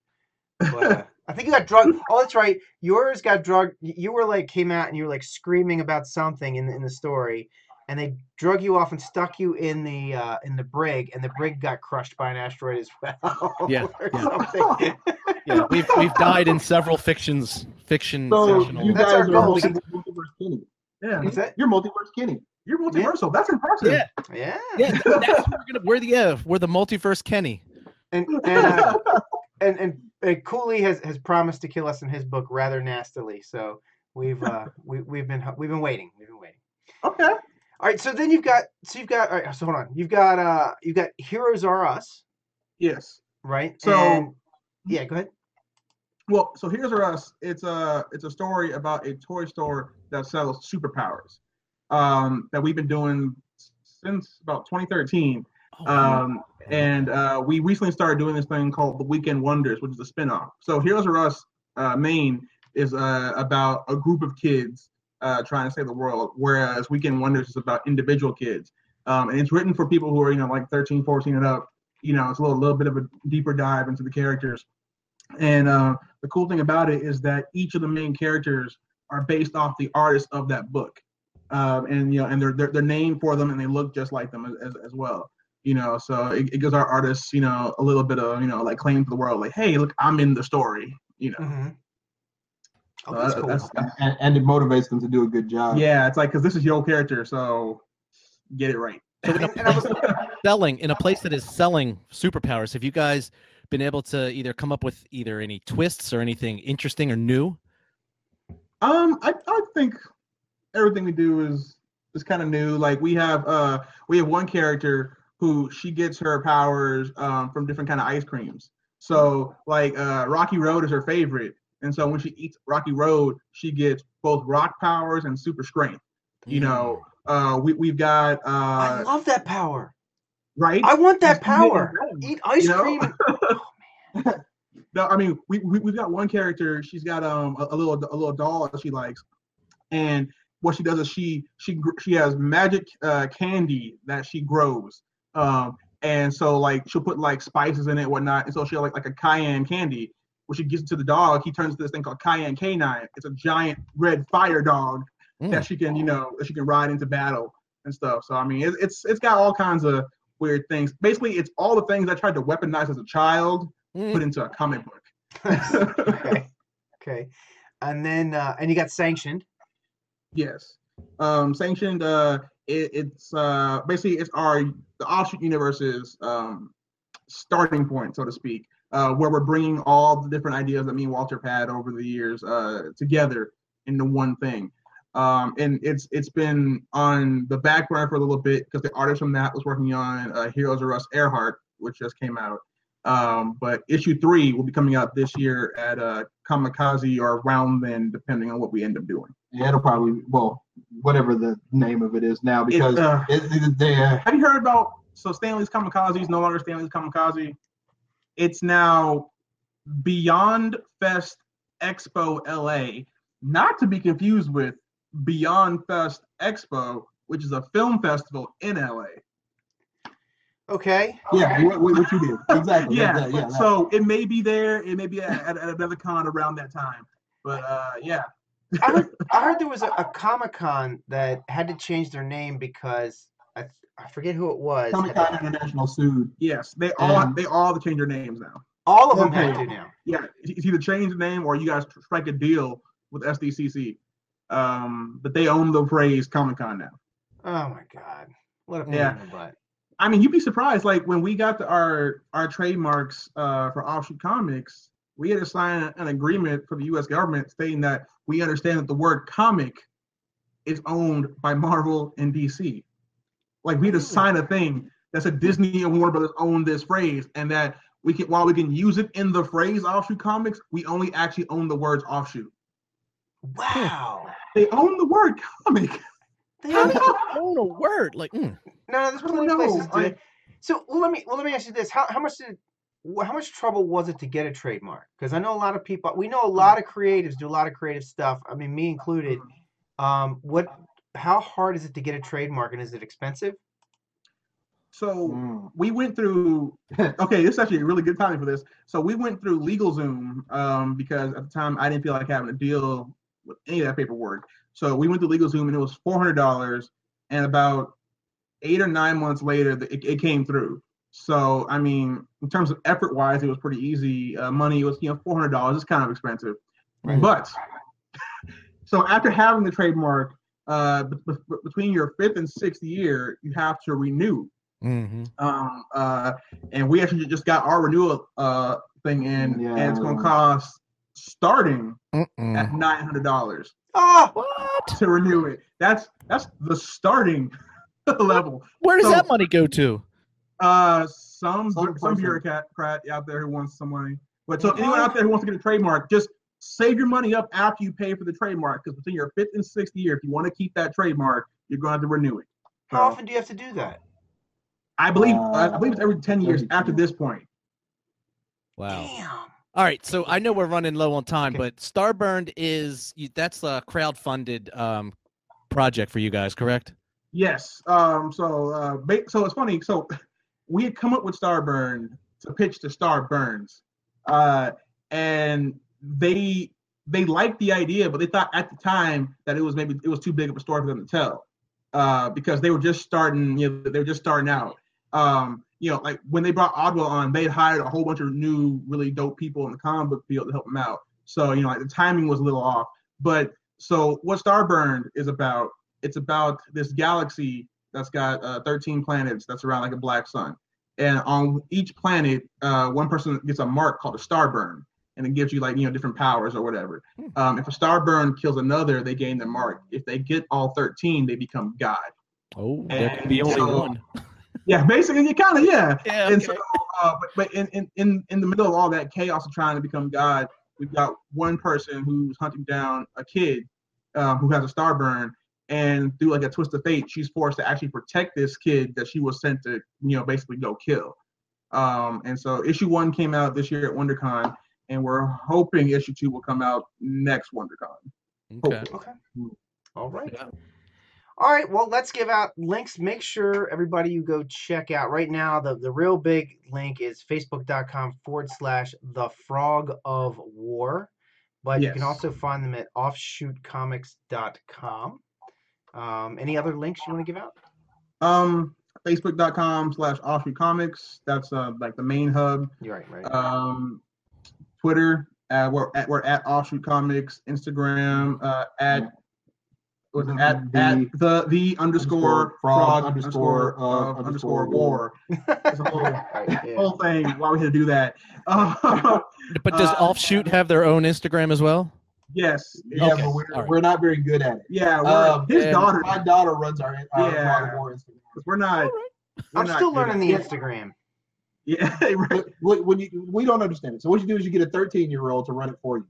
But uh, I think you got drugged. *laughs* Oh, that's right. Yours got drugged. You were like came out and you were like screaming about something in the, in the story, and they drug you off and stuck you in the uh, in the brig, and the brig got crushed by an asteroid as *laughs* well. Yeah, yeah. *laughs* yeah, we've we've died in several fictions fiction So fictional. you That's guys our are goal. multi- multiverse Kenny. Yeah. What's that? You're multiverse Kenny. You're multiversal. That's impressive. yeah, Yeah. yeah, that's what we're gonna we're the yeah we're the multiverse Kenny. And and, uh, and and uh, Cooley has has promised to kill us in his book rather nastily. So we've *laughs* uh we we've been we've been waiting. We've been waiting. Okay. All right, so then you've got so you've got all right, so hold on. You've got uh you've got Heroes Are Us, Yes. right? So- And- yeah, go ahead. Well, so here's for us. It's a it's a story about a toy store that sells superpowers. Um, that we've been doing since about 2013. Oh, Um, and uh, we recently started doing this thing called the Weekend Wonders, which is a spinoff. So Heroes Are Us uh, main is uh, about a group of kids uh, trying to save the world, whereas Weekend Wonders is about individual kids. Um, and it's written for people who are, you know, like 13, 14 and up. You know, it's a little, little bit of a deeper dive into the characters. And uh, the cool thing about it is that each of the main characters are based off the artist of that book. Um, and you know, and they're, they're they're named for them, and they look just like them as, as, as well you know so it, it gives our artists you know a little bit of you know like claim to the world like hey look i'm in the story you know Mm-hmm. Oh, that's that- cool. that's- And, and it motivates them to do a good job. yeah it's like because this is your character so get it right So in a And- and I was- *laughs* selling in a place that is selling superpowers, have you guys been able to either come up with either any twists or anything interesting or new? um I, I I think everything we do is is kind of new. Like we have uh we have one character who she gets her powers um, from different kind of ice creams. So like uh, Rocky Road is her favorite, and so when she eats Rocky Road, she gets both rock powers and super strength. You know, uh, we we've got I uh, love that power. right. I want that Just power. Eat ice You know? cream. *laughs* *laughs* No, I mean we, we we've got one character. She's got um a, a little a little doll that she likes, and what she does is she she she has magic uh, candy that she grows. Um, and so like she'll put like spices in it and whatnot, and so she'll like like a cayenne candy. When she gives it to the dog, he turns to this thing called cayenne canine. It's a giant red fire dog Mm. that she can you know that she can ride into battle and stuff. So I mean it, it's it's got all kinds of weird things. Basically, it's all the things I tried to weaponize as a child Mm. put into a comic book. *laughs* okay. Okay. And then uh and you got sanctioned. Yes. Um, sanctioned. Uh, it, it's uh, basically it's our the offshoot universe's um, starting point, so to speak, uh, where we're bringing all the different ideas that me and Walter have had over the years uh, together into one thing. Um, and it's it's been on the back burner for a little bit because the artist from that was working on uh, Heroes of Russ Earhart, which just came out. Um, but issue three will be coming out this year at uh, Comikaze or around then, depending on what we end up doing. Yeah, it'll probably well, whatever the name of it is now, because uh, it, it, they, uh, Have you heard about so Stan Lee's Comikaze is no longer Stan Lee's Comikaze? It's now Beyond Fest Expo LA, not to be confused with Beyond Fest Expo, which is a film festival in LA. Okay. yeah, what, what what you did *laughs* exactly. Yeah, yeah, yeah. that. so it may be there, it may be at, at, at another con around that time. But uh, yeah, I heard, *laughs* I heard there was a, a Comic Con that had to change their name because I, I forget who it was. Comic Con International sued. yes, they all Um, they all have to change their names now. All of them Okay. had to now. yeah, it's it's either change the name or you guys strike a deal with SDCC. Um, but they own the phrase Comic Con now. Oh my god. What a pain Yeah. in the butt. I mean, you'd be surprised. Like when we got our our trademarks uh, for Offshoot Comics, we had to sign an agreement for the U.S. government stating that we understand that the word comic is owned by Marvel and DC. Like we had to Hmm. sign a thing that said Disney and Warner Brothers own this phrase, and that we can while we can use it in the phrase Offshoot Comics, we only actually own the words Offshoot. Wow. They own the word comic. *laughs* They How do you own a word? Like, mm. no, no, there's I don't plenty of know, places to like- So let me well let me ask you this: how how much did how much trouble was it to get a trademark? Because I know a lot of people. We know a lot of creatives do a lot of creative stuff. I mean, me included. Um, what? How hard is it to get a trademark, and is it expensive? So Mm. we went through okay this is actually a really good timing for this so we went through LegalZoom um, because at the time i didn't feel like having to deal with any of that paperwork so we went to LegalZoom and it was $400 and about eight or nine months later it, it came through so i mean in terms of effort wise it was pretty easy uh, money was you know $400 it's kind of expensive Right. but *laughs* so after having the trademark uh, b- b- between your fifth and sixth year you have to renew hmm um, uh, and we actually just got our renewal uh, thing in, Yeah. and it's going to cost starting Mm-mm. at nine hundred dollars Oh, What? to renew it. That's that's the starting *laughs* level. Where does So- that money go to? Uh, some Some some, person. bureaucrat out there who wants some money. But so anyone out there who wants to get a trademark, just save your money up after you pay for the trademark because between your fifth and sixth year, if you want to keep that trademark, you're going to have to renew it. how often do you have to do that? I believe Uh, I believe it's every ten years every after this point. Wow. Damn. All right, so I know we're running low on time, but Starburned is you- that's a crowd-funded um, project for you guys, correct? Yes. Um. So, uh, so it's funny. So, we had come up with Starburn to pitch to Starburns, uh, and they they liked the idea, but they thought at the time that it was maybe it was too big of a story for them to tell, uh, because they were just starting. You know, they were just starting out. Um, you know, like when they brought Oddwell on, they had hired a whole bunch of new, really dope people in the comic book field to help them out. So, you know, like the timing was a little off. But so what Starburned is about it's about this galaxy that's got uh, 13 planets that's around like a black sun and on each planet uh, one person gets a mark called a starburn and it gives you like you know different powers or whatever. Hmm. Um, if a star burn kills another, they gain the mark. If they get all 13, they become God. Oh, there can be only so- one. *laughs* Yeah, basically, you kind of yeah. Yeah. And so, uh, but, but in, in, in, in the middle of all that chaos of trying to become God, we've got one person who's hunting down a kid um, who has a star burn, and through like a twist of fate, she's forced to actually protect this kid that she was sent to, you know, basically go kill. Um, and so issue one came out this year at WonderCon, and we're hoping issue two will come out next WonderCon. Okay. Okay. All right. Yeah. All right. Well, let's give out links. Make sure everybody you go check out right now. The the real big link is facebook.com forward slash the frog of war. But you can also find them at offshootcomics.com. Um, any other links you want to give out? Um, Facebook.com slash offshootcomics. That's uh, like the main hub. You're right, right. um, Twitter. Uh, we're at we're at Offshoot Comics. Instagram uh, at was it at The- at the the underscore underscore frog frog underscore, underscore uh, underscore underscore war. war. *laughs* A whole, *laughs* yeah. whole thing. Why we had to do that? Uh, *laughs* But does Uh, Offshoot have their own Instagram as well? yes. Yeah, Okay, but we're, all right. we're not very good at it. Yeah. We're, Um, his daughter. My daughter runs our, our Yeah. Frog War Instagram. We're not. we're I'm not still learning the. Instagram. Yeah. Right. When when you, we don't understand it. So what you do is you get a 13 year old to run it for you.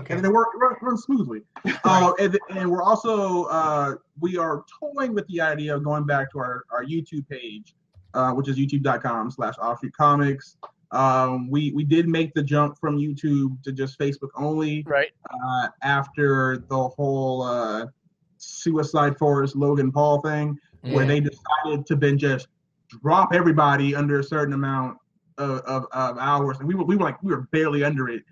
Okay. and they work run, run smoothly. *laughs* Uh, and, and we're also uh, we are toying with the idea of going back to our, our YouTube page, uh, which is youtube.com slash offshoot comics. Um, we we did make the jump from YouTube to just Facebook only Right. uh, after the whole uh, Suicide Forest Logan Paul thing, where they decided to then just drop everybody under a certain amount of, of, of hours, and we were we were like we were barely under it,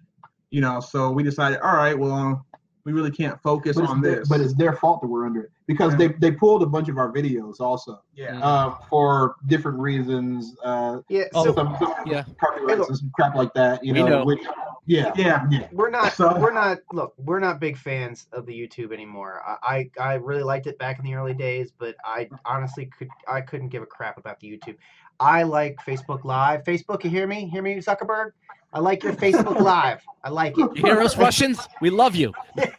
you know. So we decided, all right, well, we really can't focus But it's, on their, this. but it's their fault that we're under it because they, they pulled a bunch of our videos also yeah, uh, for different reasons. Uh, yeah. So some, some yeah. copyrights and some crap like that. You We know, know. Which, yeah, yeah, yeah. we're not So- we're not look we're not big fans of the youtube anymore I, I i really liked it back in the early days but i honestly could i couldn't give a crap about the youtube i like facebook live facebook you hear me hear me zuckerberg i like your facebook live i like it You hear us, Russians? We love you.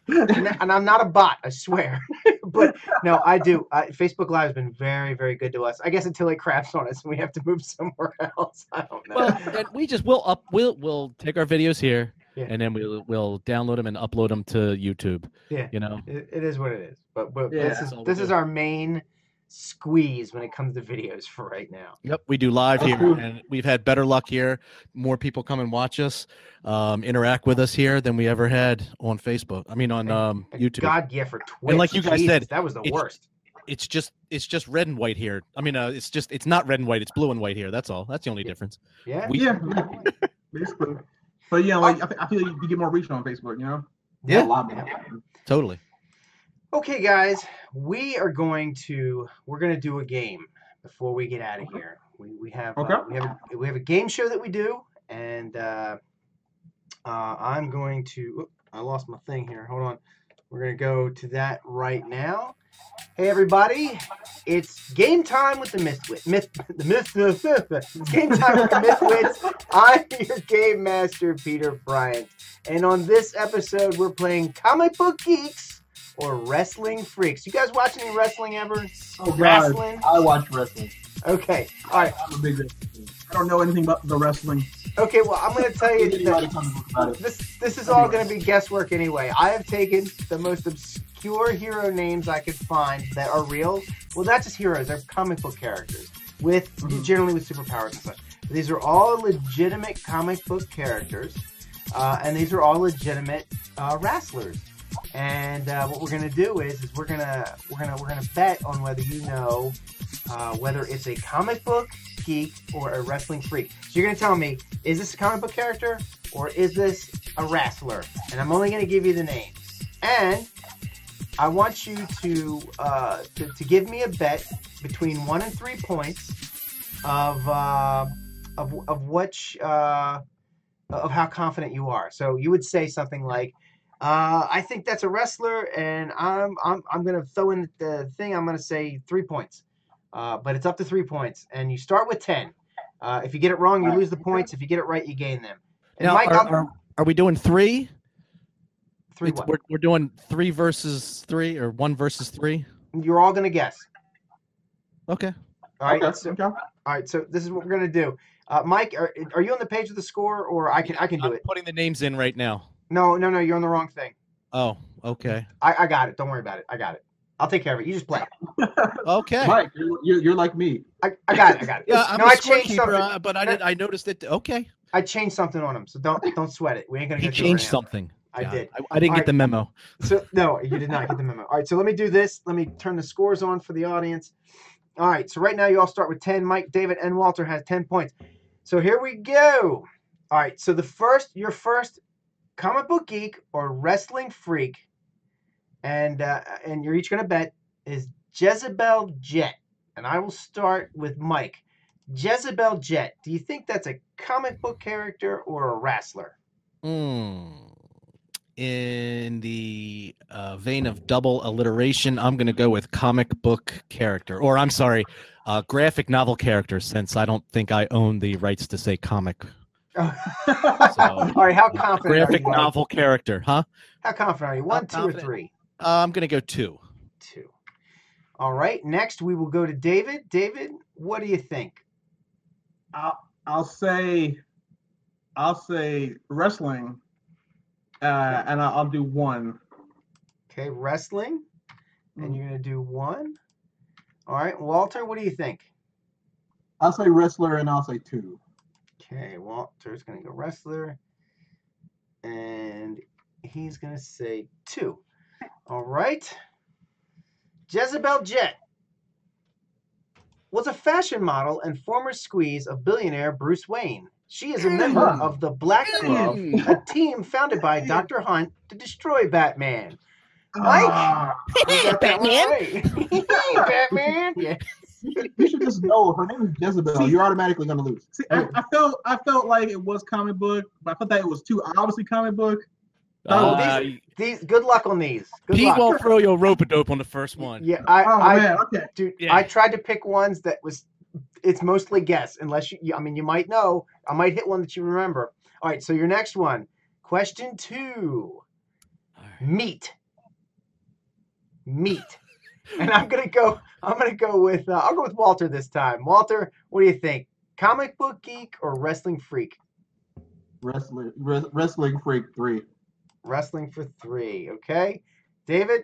and, and i'm not a bot i swear *laughs* but no i do I, facebook live has been very very good to us i guess until it craps on us and we have to move *laughs* somewhere else i don't know Well, and we just will up. We'll we'll take our videos here, Yeah. and then we'll we'll download them and upload them to YouTube. Yeah. You know. It, it is what it is. But but Yeah. this is That's all we this is our main squeeze when it comes to videos for right now. Yep, we do live here, and we've had better luck here. More people come and watch us, um, interact with us here than we ever had on Facebook. I mean, on um, YouTube. God, yeah, for Twitch. like you guys Jesus, said, that was the it's- worst. It's just it's just red and white here. I mean, uh, it's just it's not red and white. It's blue and white here. That's all. That's the only Yeah. difference. Yeah. we- yeah, basically. But yeah, like I, I feel you, you get more reach on Facebook, you know. Yeah. a lot more. Totally. Okay, guys, we are going to we're going to do a game before we get out of here. We we have uh, Okay. we have a, we have a game show that we do, and uh, uh, I'm going to. oop, I lost my thing here. Hold on. We're going to go to that right now. Hey everybody, it's game time with the Mythwit. *laughs* Myth, the Myth, it's game time with the Mythwits. *laughs* I'm your game master, Peter Bryant, and on this episode, we're playing Comic Book Geeks or Wrestling Freaks. You guys watch any wrestling ever? Oh, God. Wrestling? I watch wrestling. Okay, all right. I'm a big wrestling. I don't know anything about the wrestling. Okay, well, I'm going to tell you that comes talk about it. this this is all going to be guesswork anyway. I have taken the most obscure hero names I could find that are real. Well, not just heroes; they're comic book characters with Mhm. generally with superpowers and such. These are all legitimate comic book characters, uh, and these are all legitimate uh, wrestlers. And uh, what we're gonna do is, is we're gonna we're gonna we're gonna bet on whether you know uh, whether it's a comic book geek or a wrestling freak. So you're gonna tell me, is this a comic book character or is this a wrestler? And I'm only gonna give you the names. And I want you to uh, to, to give me a bet between one and three points of uh, of of which uh, of how confident you are. So you would say something like, uh, "I think that's a wrestler," and I'm I'm I'm gonna throw in the thing. I'm gonna say three points, uh, but it's up to three points, and you start with ten. Uh, if you get it wrong, you lose the points. If you get it right, you gain them. And Now, Mike, are, are, are we doing three? Three what? We're, we're doing three versus three or one versus three. You're all gonna guess. Okay. All right. okay. So, okay. all right. So this is what we're gonna do. Uh, Mike, are, are you on the page of the score, or I can I can do I'm it? putting the names in right now. No, no, no. You're on the wrong thing. Oh, okay. I, I got it. Don't worry about it. I got it. I'll take care of it. You just play. *laughs* Okay. Mike, you're, you're, you're like me. I, I got it. I got it. Yeah, I'm no, a I changed scorekeeper, something. uh, but I did. I noticed it. Okay, I changed something on him, so don't don't sweat it. We ain't gonna he go changed right something. I Yeah, did. I, I didn't All get right. the memo. So no, you did not get the memo. All right, so let me do this. Let me turn the scores on for the audience. All right, so right now you all start with 10. Mike, David, and Walter has 10 points. So here we go. All right, so the first, your first comic book geek or wrestling freak, and uh, and you're each gonna bet is Jezebel Jet. And I will start with Mike. Jezebel Jet. Do you think that's a comic book character or a wrestler? Hmm. In the uh, vein of double alliteration, I'm going to go with comic book character, or I'm sorry, uh, graphic novel character, since I don't think I own the rights to say comic. *laughs* All right, how confident are Graphic you? Mike? novel character, huh? How confident are you? One, two, or three? Uh, I'm going to go two. Two. All right. Next, we will go to David. David, what do you think? I'll, I'll say, I'll say wrestling, uh, and I'll, I'll do one. Okay, wrestling, and you're gonna do one. All right, Walter, what do you think? I'll say wrestler and I'll say two. Okay, Walter's gonna go wrestler, and he's gonna say two. All right. Jezebel Jet was a fashion model and former squeeze of billionaire Bruce Wayne. She is a member Mm. of the Black Glove, a team founded by Dr. Hurt to destroy Batman. Mike? Ah, You got that *laughs* one right. *laughs* Batman. *laughs* Yeah. You should just know her name is Jezebel. See- You're automatically going to lose. see, I, I felt, I felt like it was comic book, but I thought that it was too obviously comic book. Oh, Uh, These good luck on these. Good Pete luck. won't throw your rope a dope on the first one. Yeah, I, Oh I man, okay. dude, Yeah. I tried to pick ones that was it's mostly guess unless you, you I mean you might know. I might hit one that you remember. All right, so your next one. Question 2. All right. Meat. Meat. *laughs* and I'm going to go I'm going to go with uh, I'll go with Walter this time. Walter, what do you think? Comic book geek or wrestling freak? Wrestling, Res- wrestling freak three. Wrestling for 3, okay? David?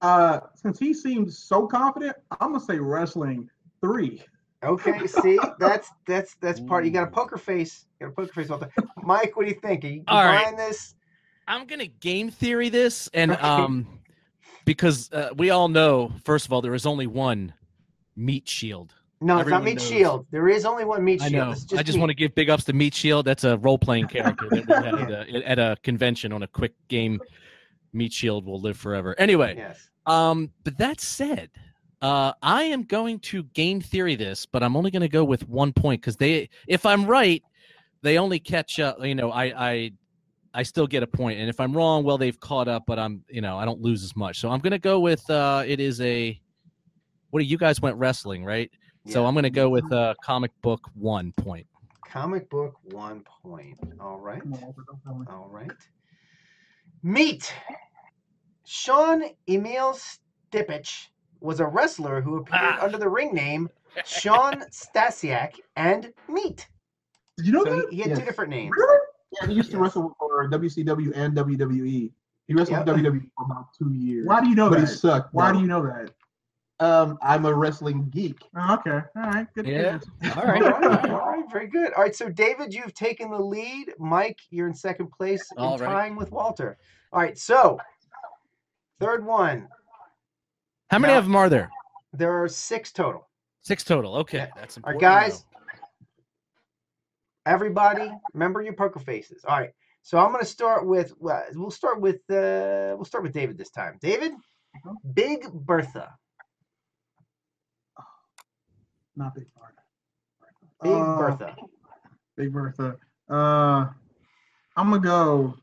Uh, since he seemed so confident, I'm gonna say wrestling three. Okay, see, *laughs* that's that's that's part. You got a poker face. You got a poker face. Walter. Mike, what do you think? Are you All right. buying this? I'm gonna game theory this, and um, because uh, we all know, first of all, there is only one meat shield. No, it's not Meat knows. Shield. There is only one Meat I Shield. know. It's I just want to give big ups to Meat Shield. That's a role playing *laughs* character that we had uh, at a convention on a quick game. Meat Shield will live forever. Anyway, Yes. um, but that said, uh, I am going to game theory this, but I'm only going to go with one point because they, if I'm right, they only catch up. You know, I, I, I still get a point, and if I'm wrong, well, they've caught up, but I'm, you know, I don't lose as much. So I'm going to go with. Uh, it is a. What do you guys went wrestling, right? So I'm going to go with uh, comic book one point. Comic book one point. All right. Come on, Walter, don't tell me. All right. Meat. Shawn Emil Stipich was a wrestler who appeared Ah. under the ring name Shawn Stasiak and Meat. Did you know So that? he, he had two different names. Really? Yeah, he used to Yes. wrestle for WCW and WWE. He wrestled Yep. for WWE for about two years. Why do you know but he sucked. Why though. do you know that? Um, I'm a wrestling geek. Oh, okay. All right. Good. Yeah. good. All All right. *laughs* right, all right, very good. All right, so David, you've taken the lead. Mike, you're in second place, in All right. tying with Walter. All right, so third one. How many Now- of them are there? There are six total. Six total. Okay, Yeah. that's All right, important. to guys. Know. Everybody, remember your poker faces. All right, so I'm going to start with. Well, we'll start with. Uh, we'll start with David this time. David, Big Bertha. Not Big Bertha. Big Uh, Bertha. Big Bertha. Uh, I'm gonna go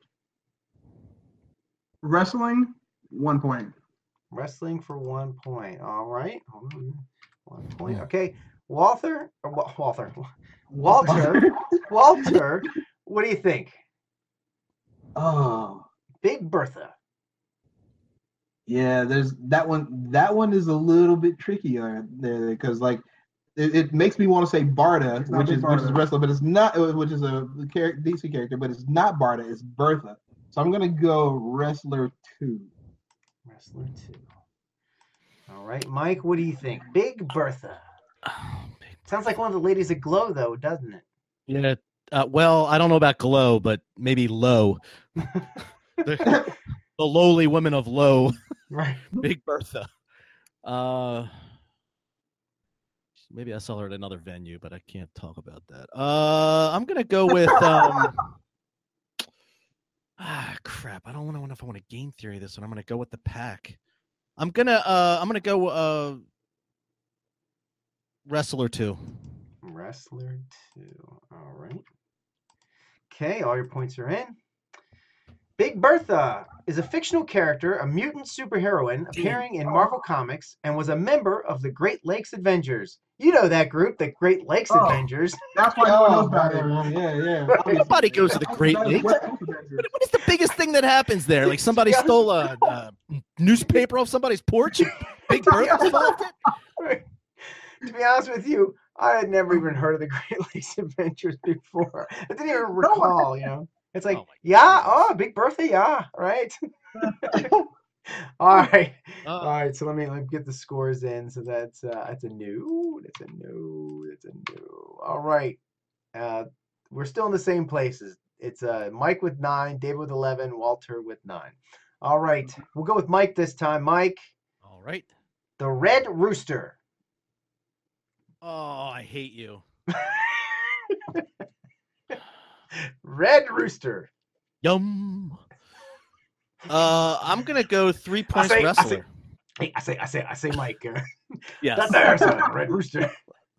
wrestling. One point. Wrestling for one point. All right. One point. Okay. Walter. Or Wa- Walter. Walter. *laughs* Walter. What do you think? Oh, Big Bertha. yeah. There's that one. That one is a little bit trickier there because like it, it makes me want to say Barda, which Big is which is Barda. wrestler, but it's not. uh, Which is a char- DC character, but it's not Barda. It's Bertha. So I'm gonna go wrestler two. Wrestler two. All right, Mike, what do you think? Big Bertha. *sighs* Sounds like one of the ladies at Glow, though, doesn't it? Yeah. Uh, well, I don't know about glow, but maybe low. *laughs* the, the lowly women of low, Right. *laughs* Big Bertha. Uh, maybe I saw her at another venue, but I can't talk about that. Uh, I'm gonna go with *laughs* um. Ah, crap! I don't want to know if I want to game theory this one. I'm gonna go with the pack. I'm gonna uh, I'm gonna go uh, wrestler two. Wrestler two. All right. Okay, all your points are in. Big Bertha is a fictional character, a mutant superheroine appearing in Marvel Comics, and was a member of the Great Lakes Avengers. You know that group, the Great Lakes Oh. Avengers. That's why no one knows about it. *laughs* yeah, yeah. Right. Nobody goes to the Great Lakes. West Coast Avengers. What, what is the biggest thing that happens there? Like somebody *laughs* stole a, a newspaper off somebody's porch. Big *laughs* Bertha solved it. To be honest with you, I had never even heard of the *laughs* Great Lakes Adventures before. I didn't even recall, you know. It's like, Oh yeah, oh, Big birthday, yeah, right. *laughs* All *laughs* right, Uh, all right. So let me let me get the scores in. So that's uh, that's a new, that's a new, that's a new. All right, uh, we're still in the same places. It's uh, Mike with nine, David with eleven, Walter with nine. All right, we'll go with Mike this time. Mike, all right. the Red Rooster. Oh, I hate you. *laughs* Red Rooster. Yum. Uh, I'm gonna go three points say- I say- wrestler. Hey, I say, I say, I say, Mike. Uh, *laughs* Yes, that there's a Red Rooster.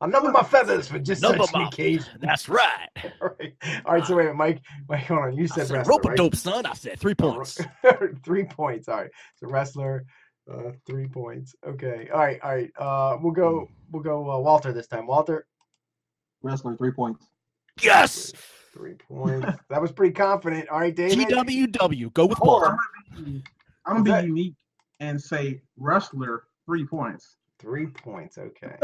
I'm number my feathers for just Number such an occasion. that's right. *laughs* All right, all right. So wait, Mike. Mike, hold on. You I said said wrestler, rope a right? dope, son. I said three points. three points. All right. So wrestler, uh, three points. Okay. All right. All right. Uh, we'll go. We'll go. Uh, Walter this time. Walter, Wrestler three points. Yes. three points. *laughs* that was pretty confident. All right, David. GWW. Go with Walter. I'm gonna be, I'm gonna be That- unique and say wrestler three points. Three points. Okay. *laughs*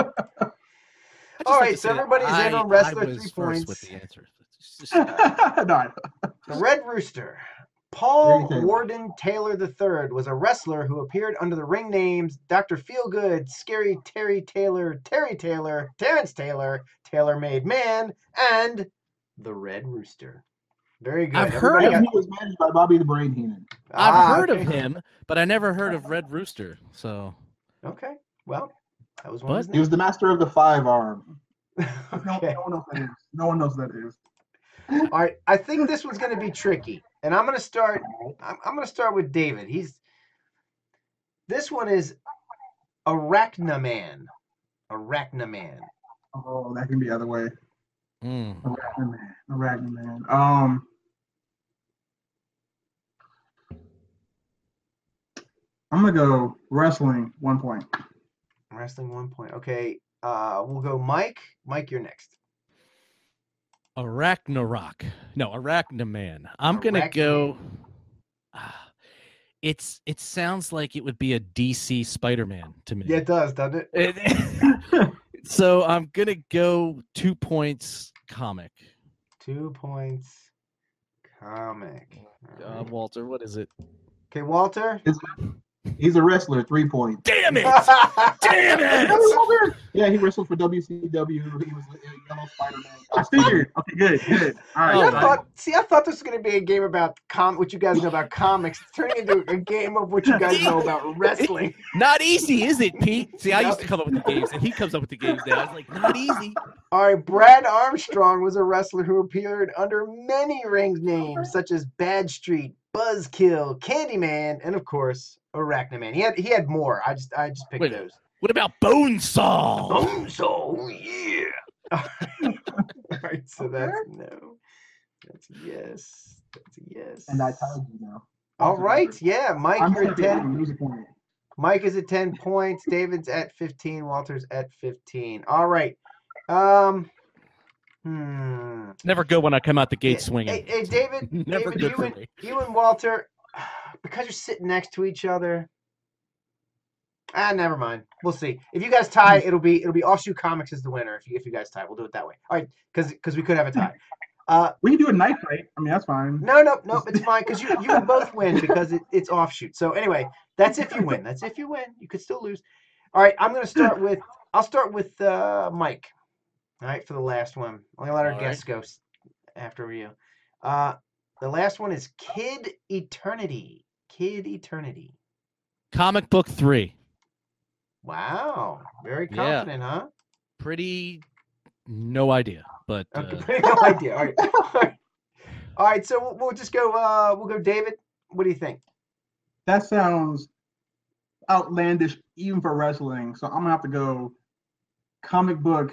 All right. like so say that everybody's in on wrestler, I was three first points. with the answer. *laughs* It's just- no, The Red Rooster. Paul Worden Taylor III was a wrestler who appeared under the ring names Dr. Feelgood, Scary Terry Taylor, Terry Taylor, Terrence Taylor, Taylor Made Man, and the Red Rooster. Very good. I've Everybody heard And got- he was managed by Bobby the Brain Heenan. I've Ah, heard of him, but I never heard of *laughs* Red Rooster. So Okay. Well, that was one of He was the master of the five arm. *laughs* his no, okay. no one knows that is. No one knows that is. All right. I think this one's going to be tricky, and I'm going to start. I'm, I'm going to start with David. He's. This one is Arachnaman. Arachnaman. Oh, that can be other way. mm. Arachnaman. Arachnaman. Um. I'm gonna go wrestling one point. Wrestling one point. Okay. Uh, we'll go Mike. Mike, you're next. Arachnarok. No, Arachnaman. I'm gonna go. Ah, it's it sounds like it would be a DC Spider-Man to me. Yeah, it does, doesn't it? It- *laughs* so I'm gonna go two points comic. Two points. Comic. Uh. Walter, what is it? Okay, Walter. He's a wrestler, three points. Damn it! *laughs* Damn it! Yeah, he wrestled for WCW. He was a Yellow Spider-Man. I figured. Okay, good, good. All right. Oh, I all my- right. thought, see, I thought this was going to be a game about com, what you guys know about comics, turning into a game of what you guys know about *laughs* wrestling. Not easy, is it, Pete? See, I No. used to come up with the games, and he comes up with the games now. I was like, not easy. All right, Brad Armstrong was a wrestler who appeared under many ring names such as Bad Street, Buzzkill, Candyman, and of course Arachnaman. He had he had more. I just I just picked Wait. those. What about Bonesaw? Bonesaw, yeah. *laughs* All right, so that's no. That's a yes. That's a yes. And I told you now. All right, yeah, Mike, I'm you're at ten. point. Mike is at 10 points. David's at 15. Walter's at 15. All right. Um, hmm. Never good when I come out the gate Hey, swinging. hey, *laughs* David, Never David, good you for and, me. you and Walter, *sighs* because you're sitting next to each other. Ah, never mind. We'll see. If you guys tie, it'll be it'll be offshoot comics is the winner. If you if you guys tie, we'll do it that way. All right, because because we could have a tie. Uh, We can do a knife fight. I mean, that's fine. no, no, no, it's fine because you you would both win because it, it's offshoot. So anyway, that's if you win. That's if you win. You could still lose. All right, I'm gonna start with I'll start with uh, Mike. All right, for the last one. I'm gonna let our All guests go after you. Uh, the last one is Kid Eternity. Kid Eternity. Comic book three. Wow, very Yeah. confident, huh? Pretty. No idea, but Okay, uh, pretty *laughs* no idea. All right, all right, *laughs* all right. So we'll, we'll just go. Uh, we'll go, David. What do you think? That sounds outlandish even for wrestling. So I'm gonna have to go comic book.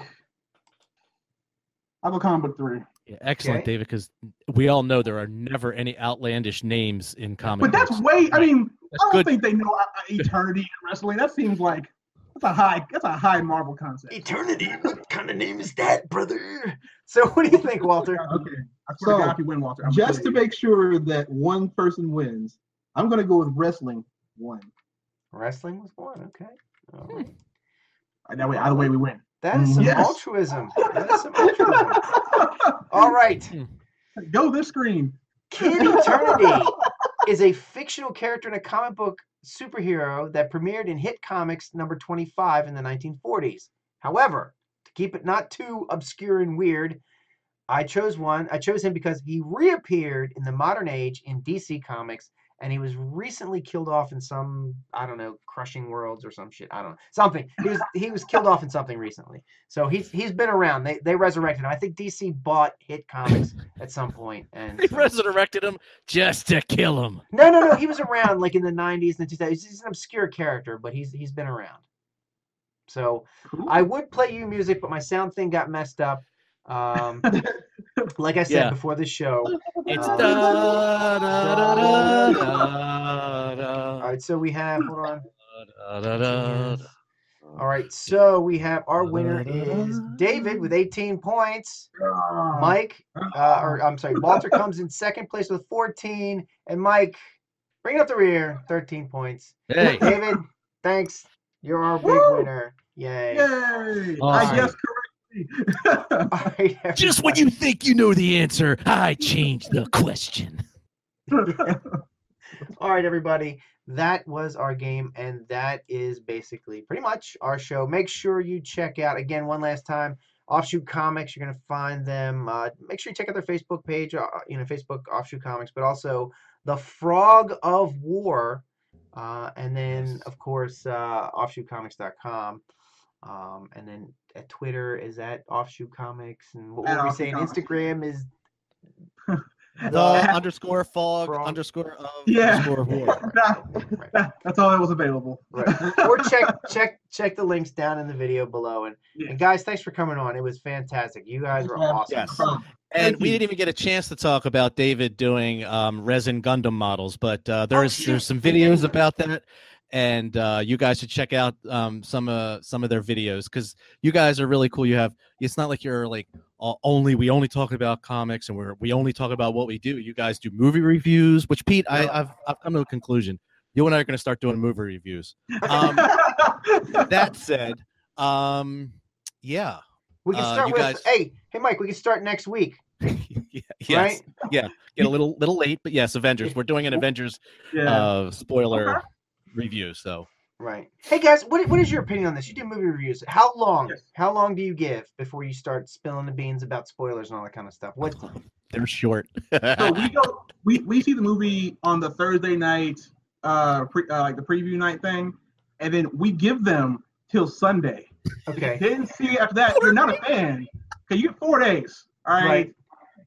I'll go comic book three. yeah, excellent, Okay. David. Because we all know there are never any outlandish names in comic But that's books. way. I mean, That's I don't good. think they know uh, uh, eternity in wrestling. That seems like that's a high. That's a high Marvel concept. Eternity. What kind of name is that, brother? *laughs* So what do you think, Walter? *laughs* Okay. I swear So, to God, if you win, Walter. I'm Just to make sure that one person wins, I'm gonna go with wrestling one. Wrestling was one. Okay. All right. that way, either way, we win. That is some Yes. altruism. That is some altruism. *laughs* All right. Hmm. Go this screen. Kid Eternity is a fictional character in a comic book superhero that premiered in Hit Comics number 25 in the 1940s. However, to keep it not too obscure and weird, I chose one. I chose him because he reappeared in the modern age in DC Comics and he was recently killed off in some I don't know, crushing worlds or some shit. I don't know. Something. He was he was killed off in something recently. So he's he's been around. They they resurrected him. I think DC bought Hit Comics *laughs* at some point and They so- resurrected him just to kill him. no, no, no. He was *laughs* around like in the '90s and the 2000s. He's an obscure character, but he's he's been around. So I would play you music, but my sound thing got messed up. Um, *laughs* *laughs* like I said Yeah. before the show. It's Uh, da, da, da, da, da, All right, so we have. Hold on. da, da, da, da. All right, so we have our winner is David with 18 points. Mike, uh, or I'm sorry, Walter comes in second place with 14, and Mike, bring it up the rear, 13 points. Hey, David, thanks. You're our big Woo! winner. Yay. Yay! Awesome. I guessed correctly. All *laughs* right, just when you think you know the answer, I change the question. *laughs* All right, everybody. That was our game, and that is basically pretty much our show. Make sure you check out again one last time. Offshoot Comics, you're gonna find them. Uh, make sure you check out their Facebook page. Uh, you know, Facebook Offshoot Comics, but also the Frog of War, uh, and then of course uh, OffshootComics.com. Um, and then Twitter is at Offshoot Comics, and what were we Offshoot saying? Comics. Instagram is The underscore fog Frog. underscore of Yeah. underscore war. *laughs* Nah, Right. that's all that was available. Right. or *laughs* check check check the links down in the video below. And, Yeah. and guys, thanks for coming on. It was fantastic. You guys were awesome. Yes. Thank And we didn't even get a chance to talk about David doing um, resin Gundam models, but uh, there's shit. there's some videos about that, and uh, you guys should check out um, some uh, some of their videos because you guys are really cool. You have it's not like you're like uh, only we only talk about comics and we're we only talk about what we do. You guys do movie reviews, which Pete, I, Yeah. I've I've come to a conclusion. You and I are going to start doing movie reviews. Um, *laughs* that said, um, yeah, We can Uh, start you with guys- hey, hey Mike, we can start next week. *laughs* yes, Right? yeah, get a little little late, but yes, Avengers. *laughs* We're doing an Avengers yeah. uh, spoiler Okay. Review. though. Right. Hey guys, what what is your opinion on this? You do movie reviews. How long? Yes. How long do you give before you start spilling the beans about spoilers and all that kind of stuff? What *laughs* they're short. so we *laughs* go we, we see the movie on the Thursday night uh, pre, uh like the preview night thing and then we give them till Sunday. okay. Then see after that you're not a *laughs* fan. Okay, you get four days. All right. Right.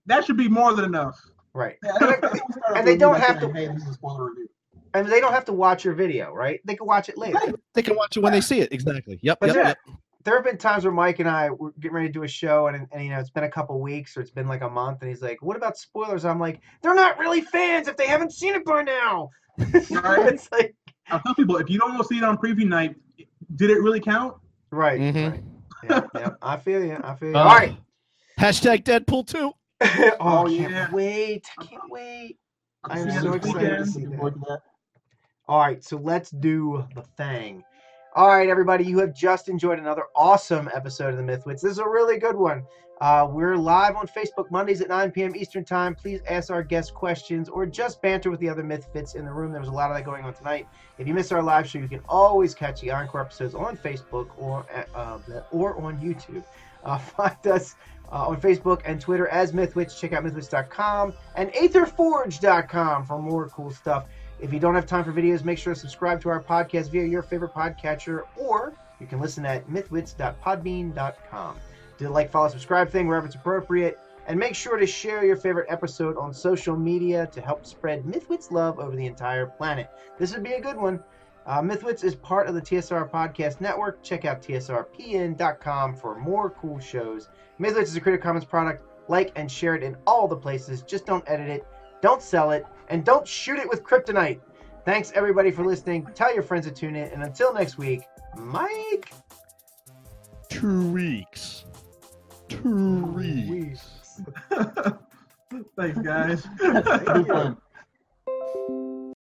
That should be more than enough. Right. Yeah, I think- I think we start And they don't by have to- Hey, this is a spoiler review. And they don't have to watch your video, right? They can watch it later. they can watch it when they see it. Exactly. Yep. But Yep. yeah. yep. there have been times where Mike and I were getting ready to do a show, and, and you know it's been a couple weeks or it's been like a month, and he's like, "What about spoilers?" I'm like, "They're not really fans if they haven't seen it by now." Right. *laughs* it's like I tell people if you don't go see it on preview night, did it really count? right, Mhm. right. Yeah, yeah. I feel you. I feel you. Uh, All right. Hashtag Deadpool two. *laughs* oh, Oh, I can't yeah. wait. I can't wait. I am so this excited to see that. All right, so let's do the thing. All right, everybody, you have just enjoyed another awesome episode of the Mythwits. This is a really good one. Uh, we're live on Facebook Mondays at 9 p.m. Eastern Time. Please ask our guests questions or just banter with the other Mythfits in the room. There was a lot of that going on tonight. If you missed our live show, you can always catch the encore episodes on Facebook or uh, or on YouTube. Uh, *laughs* find us uh, on Facebook and Twitter as Mythwits. Check out mythwits.com and aetherforge.com for more cool stuff. If you don't have time for videos, make sure to subscribe to our podcast via your favorite podcatcher, or you can listen at mythwits.podbean.com. Do the like, follow, subscribe thing wherever it's appropriate, and make sure to share your favorite episode on social media to help spread Mythwits love over the entire planet. This would be a good one. Uh, Mythwits is part of the TSR Podcast Network. Check out tsrpn.com for more cool shows. Mythwits is a Creative Commons product. Like and share it in all the places. Just don't edit it, don't sell it, and don't shoot it with kryptonite. Thanks everybody for listening. Tell your friends to tune in, and until next week, Mike. Two weeks. Two weeks. *laughs* Thanks, guys. Thank you. Fun.